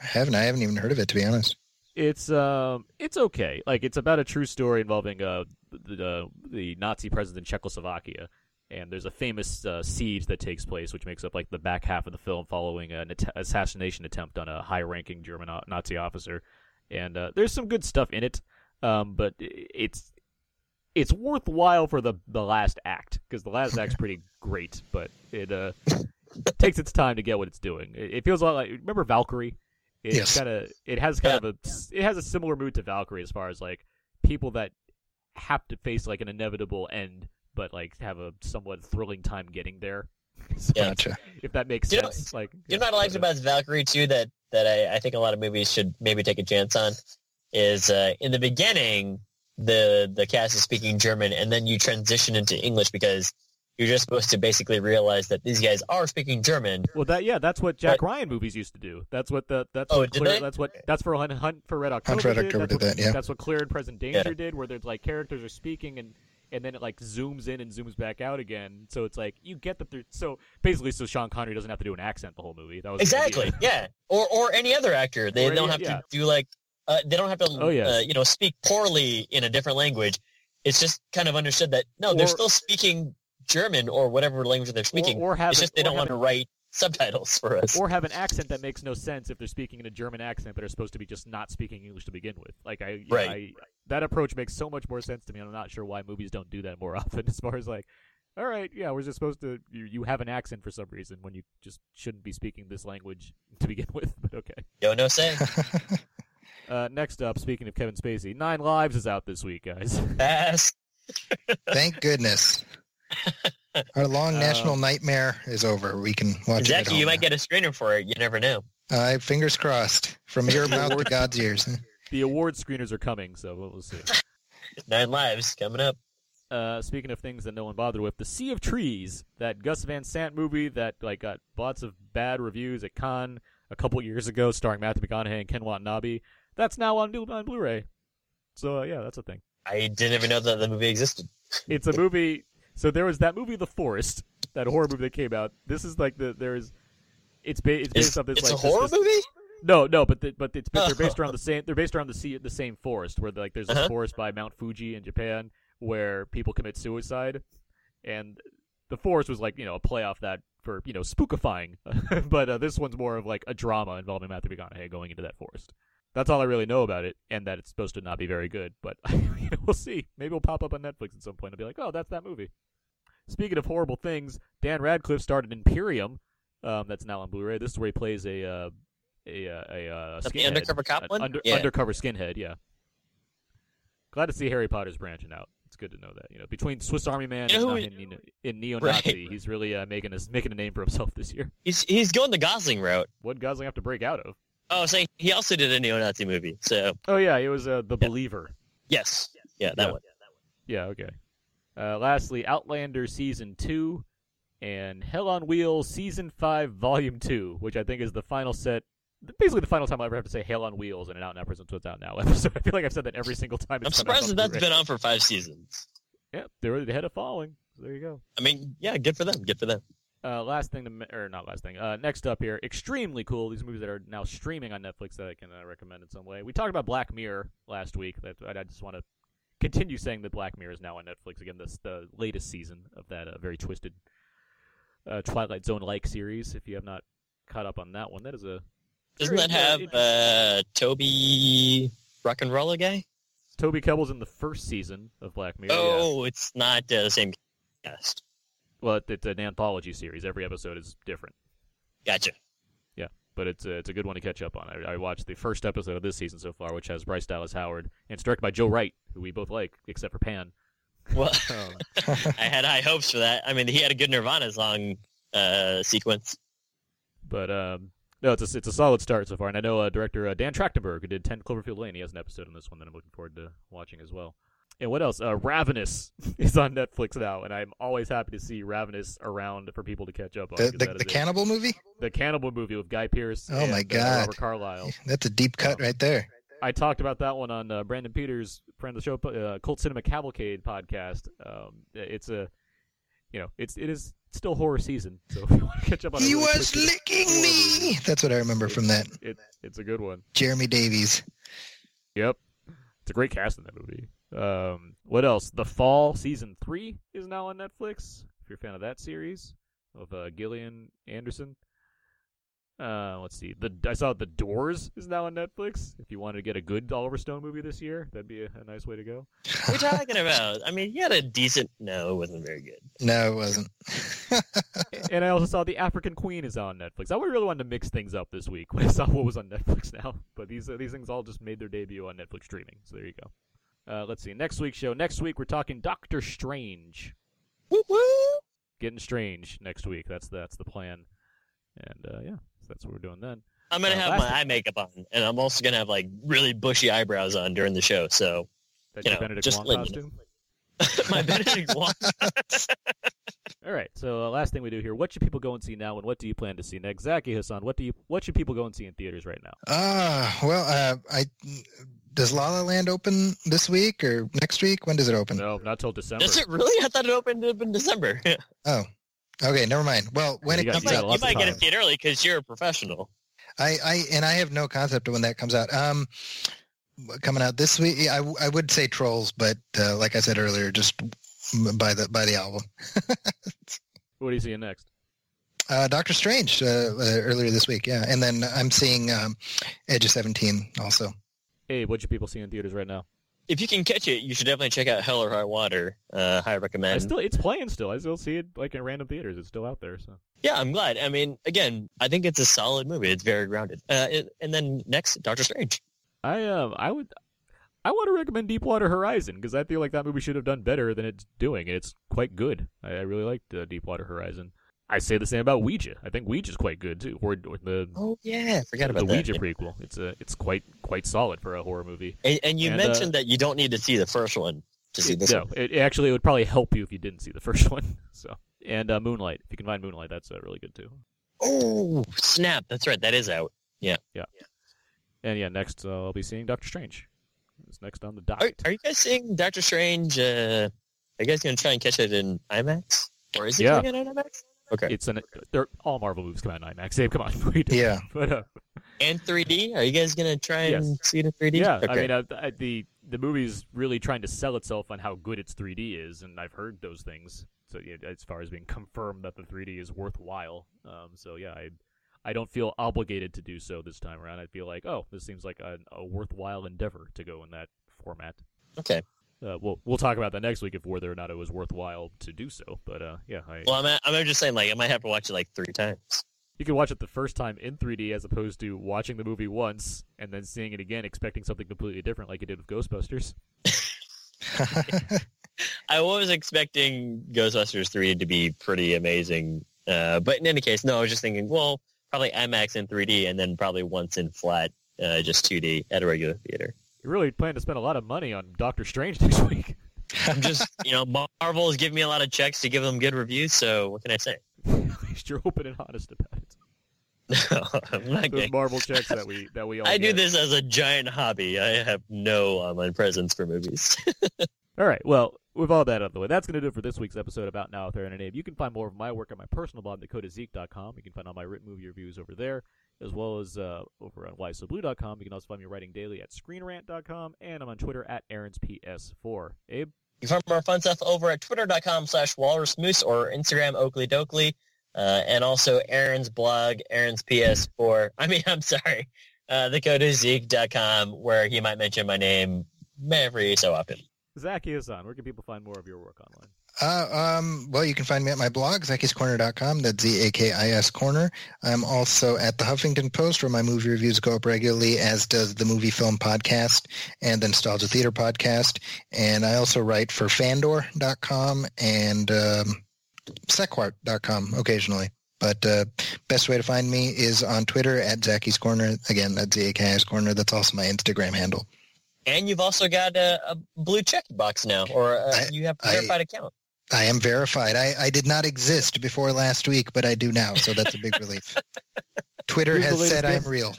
I haven't. I haven't even heard of it to be honest. It's um, it's okay. Like it's about a true story involving uh the the Nazi president Czechoslovakia, and there's a famous uh, siege that takes place, which makes up like the back half of the film, following an assassination attempt on a high-ranking German o- Nazi officer. And uh, there's some good stuff in it, um, but it's it's worthwhile for the the last act because the last act's pretty great, but it uh takes its time to get what it's doing. It, it feels a lot like remember Valkyrie. It's Yes. kind of it has kind of a it has a similar mood to Valkyrie as far as like people that have to face like an inevitable end, but like have a somewhat thrilling time getting there. So, Yeah. Gotcha. If that makes You know- sense, like You know what I liked about Valkyrie too that that I, I think a lot of movies should maybe take a chance on is uh, in the beginning the the cast is speaking German and then you transition into English because you're just supposed to basically realize that these guys are speaking German. Well, that yeah, that's what Jack Ryan movies used to do. That's what the that's Oh, what did Clear, they? that's what that's for Hunt, Hunt for Red October. Hunt for Red did. October that's did what, that, yeah. That's what Clear and Present Danger Yeah. did, where there's like characters are speaking and and then it like zooms in and zooms back out again. So it's like you get that they're so basically so Sean Connery doesn't have to do an accent the whole movie. That was Exactly. Yeah. Or or any other actor. They Or don't any- have yeah. to do like uh, they don't have to Oh, yes. uh, you know speak poorly in a different language. It's just kind of understood that no, they're still speaking German or whatever language they're speaking. or have it's just they or don't want to write subtitles for us. or have an accent that makes no sense if they're speaking in a German accent, but are supposed to be just not speaking English to begin with. Like I, you know, Right. I that approach makes so much more sense to me. and I'm not sure why movies don't do that more often. As far as like, all right, yeah, we're just supposed to you, you have an accent for some reason when you just shouldn't be speaking this language to begin with. But okay. Yo, no say. Uh, next up, speaking of Kevin Spacey, Nine Lives is out this week, guys. Pass. Thank goodness. Our long Uh, national nightmare is over. We can watch it. at you home might get a screener for it. You never know. now. Uh, fingers crossed. From your mouth to God's ears. the award screeners are coming, so we'll, we'll see. Nine lives coming up. uh, speaking of things that no one bothered with, The Sea of Trees, that Gus Van Sant movie that like got lots of bad reviews at Cannes a couple years ago, starring Matthew McConaughey and Ken Watanabe. That's now on, Blu- on Blu-ray. So uh, yeah, that's a thing. I didn't even know that the movie existed. It's a movie. So there was that movie, The Forest, that horror movie that came out. This is like the there is. It's, ba- it's based It's, off this it's like a this- horror this- movie? No, no, but the, but it's they're based around the same. They're based around the sea, the same forest where like there's a Uh-huh. forest by Mount Fuji in Japan where people commit suicide, and the forest was like you know a play off that for you know spookifying, but uh, this one's more of like a drama involving Matthew McConaughey going into that forest. That's all I really know about it, and that it's supposed to not be very good. But we'll see. Maybe it'll pop up on Netflix at some point. I'll be like, oh, that's that movie. Speaking of horrible things, Dan Radcliffe started Imperium. Um, that's now on Blu-ray. This is where he plays a uh, a uh, a uh, skinhead. undercover cop one? under- Yeah. undercover skinhead. Yeah. Glad to see Harry Potter's branching out. It's good to know that you know between Swiss Army Man You know and, and, and neo-Nazi, Right. he's really uh, making us making a name for himself this year. He's he's going the Gosling route. What Gosling have to break out of? Oh, so he also did a neo-Nazi movie. So Oh yeah, it was uh, the Believer. yes, yeah, that Yeah. one. Yeah, okay. Uh, lastly, Outlander season two, and Hell on Wheels season five, volume two, which I think is the final set. Basically, the final time I ever have to say "Hell on Wheels" in an Out Now Presents What's Out Now episode. I feel like I've said that every single time. I'm It's come out surprised that that's been on for five seasons. Yeah, they're ahead of following. So there you go. I mean, yeah, good for them. Good for them. Uh, last thing to, or not last thing. Uh, next up here, extremely cool. These movies that are now streaming on Netflix that I can uh, recommend in some way. We talked about Black Mirror last week. That I I just want to continue saying that Black Mirror is now on Netflix again. This the latest season of that uh, very twisted uh, Twilight Zone like series. If you have not caught up on that one, that is a Doesn't that have uh, Toby Rock and Roller guy? Toby Kebbell's in the first season of Black Mirror. yeah. Oh, it's not uh, the same cast. Well, it's an anthology series. Every episode is different. Gotcha. Yeah, but it's a, it's a good one to catch up on. I, I watched the first episode of this season so far, which has Bryce Dallas Howard, and it's directed by Joe Wright, who we both like, except for Pan. Well, Um, I had high hopes for that. I mean, he had a good Nirvana song uh, sequence. but um, no, it's a it's a solid start so far, and I know uh, director uh, Dan Trachtenberg, who did Ten Cloverfield Lane, he has an episode in this one that I'm looking forward to watching as well. And what else? Uh, Ravenous is on Netflix now, and I'm always happy to see Ravenous around for people to catch up on. The, the, the cannibal movie? the cannibal movie with Guy Pearce. Oh my and, uh, God. Robert Carlyle. That's a deep cut right there. I talked about that one on uh, Brandon Peters, friend of the show, uh, Cult Cinema Cavalcade podcast. Um, it's a, you know, it's it is still horror season, so if you want to catch up on. He really was licking me. movie, That's what I remember from that. It, it's a good one. Jeremy Davies. Yep, it's a great cast in that movie. Um, what else? The Fall season three is now on Netflix. If you're a fan of that series of uh, Gillian Anderson. Uh, let's see. The I saw The Doors is now on Netflix. If you wanted to get a good Oliver Stone movie this year, that'd be a, a nice way to go. We're talking about? I mean, he had a decent. No, it wasn't very good. No, it wasn't. and I also saw The African Queen is on Netflix. I really wanted to mix things up this week when I saw what was on Netflix now, but these uh, these things all just made their debut on Netflix streaming. So there you go. Uh, let's see. Next week's show. Next week we're talking Doctor Strange. Woo woo! Getting strange next week. That's that's the plan. And uh, yeah, so that's what we're doing then. I'm gonna Uh, have last my eye makeup on, and I'm also gonna have like really bushy eyebrows on during the show. So That's You your know, Benedict just Wong letting you costume. my Benedict Wong. All right. So uh, last thing we do here. What should people go and see now, and what do you plan to see next? Zaki Hasan, what do you what should people go and see in theaters right now? Ah, well, uh, I does La La Land open this week or next week? When does it open? No, not till December. Does it really? I thought it opened up in December. you Oh, okay, never mind. Well, when You it got- comes you out, might, you might get time. a seat early because you're a professional. I, I and I have no concept of when that comes out. Um, coming out this week, I, I would say Trolls, but uh, like I said earlier, just by the by the album. What are you seeing next? Uh, Doctor Strange uh, uh, earlier this week, yeah, and then I'm seeing um, Edge of Seventeen also. Hey, what should people see in theaters right now? If you can catch it, you should definitely check out Hell or High Water. Uh, high I recommend. still, it's playing still. I still see it like in random theaters. It's still out there. So Yeah, I'm glad. I mean, again, I think it's a solid movie. It's very grounded. Uh, it, and then next, Doctor Strange. I, um, I would, I want to recommend Deepwater Horizon because I feel like that movie should have done better than it's doing, and it's quite good. I, I really liked uh, Deepwater Horizon. I say the same about Ouija. I think Ouija's quite good too, or, or the Oh yeah, forgot the about that. Ouija Yeah. prequel. It's a, it's quite quite solid for a horror movie. And, and you And, uh, mentioned that you don't need to see the first one to see this no, one. it, actually it would probably help you if you didn't see the first one. So and uh, Moonlight, if you can find Moonlight, that's uh, really good too. Oh snap! That's right. That is out. Yeah. Yeah. yeah. And yeah, next uh, I'll be seeing Doctor Strange. It's next on the Are, docket. are you guys seeing Doctor Strange? Uh, are you guys gonna try and catch it in IMAX, or is it Yeah. coming out in IMAX? Okay. It's an they're all Marvel movies come out in IMAX. Dave, come on. Yeah, But uh, And 3D? Are you guys gonna try and Yes. see it in 3D? yeah, Okay. I mean uh, the the movie's really trying to sell itself on how good its 3D is, and I've heard those things. So yeah, as far as being confirmed that the 3D is worthwhile. Um, so yeah, I I don't feel obligated to do so this time around. I feel like oh, this seems like a, a worthwhile endeavor to go in that format. okay. Uh, we'll we'll talk about that next week if whether or not it was worthwhile to do so. But uh, yeah, I, Well, I'm I'm just saying like I might have to watch it like three times. you can watch it the first time in 3D as opposed to watching the movie once and then seeing it again, expecting something completely different, like you did with Ghostbusters. I was expecting Ghostbusters 3 to be pretty amazing. Uh, but in any case, no, I was just thinking, well, probably IMAX in 3D and then probably once in flat, uh, just 2D at a regular theater. You really plan to spend a lot of money on Doctor Strange next week. I'm just, you know, Marvel is giving me a lot of checks to give them good reviews, so what can I say? At least you're open and honest about it. No, I'm not Those Marvel checks that we that we all I do this as a giant hobby. I have no online presence for movies. All right. Well, with all that out of the way, that's going to do it for this week's episode about Now With Aaron and Abe. You can find more of my work on my personal blog, thecodeiszeek.com. You can find all my written movie reviews over there, as well as uh, over on whysoblu.com. You can also find me writing daily at screenrant.com, and I'm on Twitter at Aaron's PS4. Abe? You can find more fun stuff over at twitter.com slash walrusmoose or Instagram Oakley Dokley. uh, and also Aaron's blog, Aaron's PS4. I mean, I'm sorry, uh, thecodeiszeek.com, where he might mention my name every so often. Zaki Hasan, where can people find more of your work online? Uh, um, well, you can find me at my blog, zakiscorner.com. That's Z-A-K-I-S corner. I'm also at the Huffington Post, where my movie reviews go up regularly, as does the Movie Film Podcast and the Nostalgia Theater Podcast. And I also write for Fandor.com and um, Sequart.com occasionally. But uh, best way to find me is on Twitter at Zaki's Corner. Again, that's Z-A-K-I-S corner. That's also my Instagram handle. And you've also got a, a blue check box now, or uh, I- you have a I- verified account. I am verified. I, I did not exist before last week, but I do now, so that's a big relief. Twitter has said I'm real.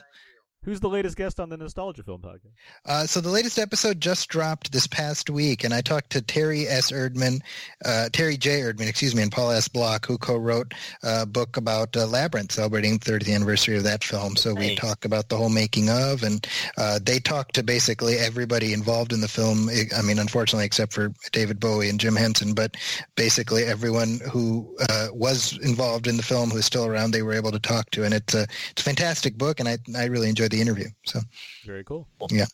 Who's the latest guest on the Nostalgia Film Podcast? Uh, so the latest episode just dropped this past week, and I talked to Terry S. Erdman, uh, Terry J. Erdman, excuse me, and Paul S. Block, who co-wrote a book about uh, Labyrinth, celebrating the 30th anniversary of that film. So we Nice. talk about the whole making of, and uh, they talked to basically everybody involved in the film. I mean, unfortunately, except for David Bowie and Jim Henson, but basically everyone who uh, was involved in the film who is still around, they were able to talk to, and it's a it's a fantastic book, and I I really enjoyed the interview. So Very cool. Yeah.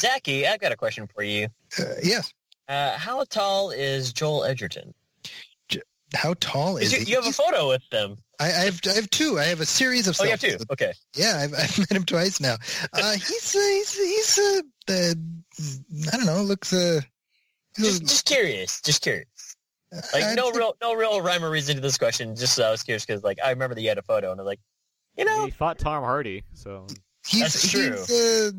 Zaki, I've got a question for you. uh, yes. Uh, how tall is Joel Edgerton? How tall is You, he? you have a photo with them. I, I have I have two. I have a series of. Oh, you have two. Okay. Yeah, I've, I've met him twice now. Uh, he's uh, he's he's uh, uh, I don't know. Looks uh, he's Just, just curious. Just curious. Like I'd no say- real, no real rhyme or reason to this question. Just so I was curious because like I remember that you had a photo and I was like, you know, He fought Tom Hardy, so He's That's true. he's uh,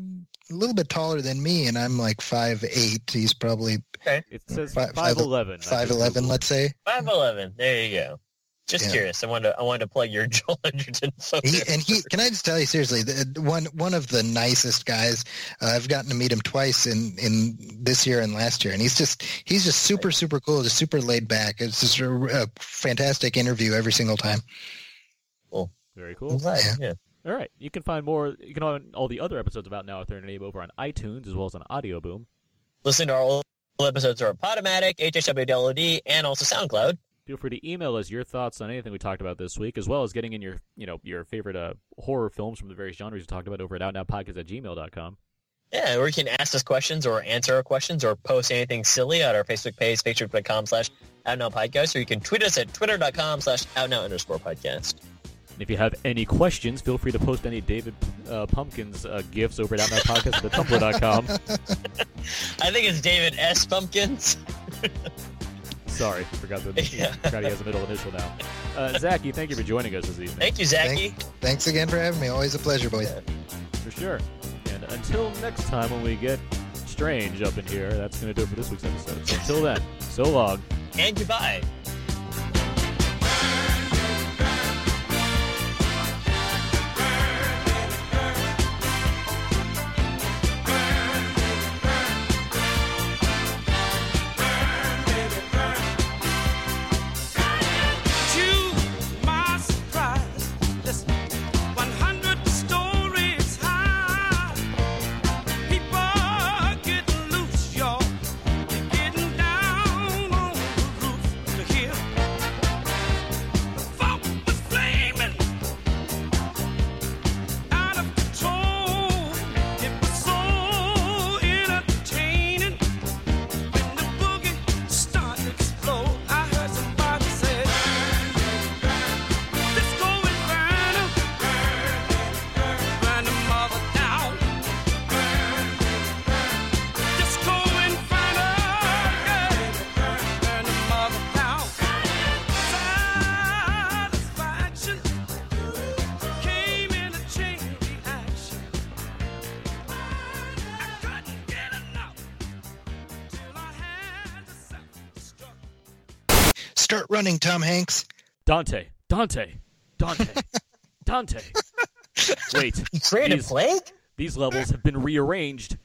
a little bit taller than me, and I'm like five eight. He's probably okay. it says five- five eleven. five eleven. Let's say. five eleven. There you go. Just Yeah. curious. I wanted to, I wanted to plug your Joel Edgerton photo. He, and he can I just tell you seriously, the, one one of the nicest guys. Uh, I've gotten to meet him twice in in this year and last year, and he's just he's just super super cool, just super laid back. It's just a, a fantastic interview every single time. Oh, very cool. Yeah. yeah. All right, you can find more. You can find all the other episodes about Now With Their Name over on iTunes as well as on Audio Boom. Listen to our old episodes are Podomatic, HHWDLOD, and also SoundCloud. Feel free to email us your thoughts on anything we talked about this week, as well as getting in your, you know, your favorite uh, horror films from the various genres we talked about over at OutNowPodcast at gmail.com. Yeah, or you can ask us questions or answer our questions or post anything silly at our Facebook page, facebook.com slash outnowpodcast, or you can tweet us at twitter.com slash outnow underscore podcast. And if you have any questions, feel free to post any David uh, Pumpkins uh, gifts over at OutNowPodcast at tumblr.com. I think it's David S. Pumpkins. Sorry, forgot, the, Yeah. forgot he has a middle initial now. Uh, Zaki, thank you for joining us this evening. Thank you, Zaki. Thank, thanks again for having me. Always a pleasure, boys. For sure. And until next time when we get strange up in here, that's going to do it for this week's episode. So until then, so long. And goodbye. Running, Tom Hanks. Dante, Dante, Dante, Dante. Wait, Creative These- plague? these levels have been rearranged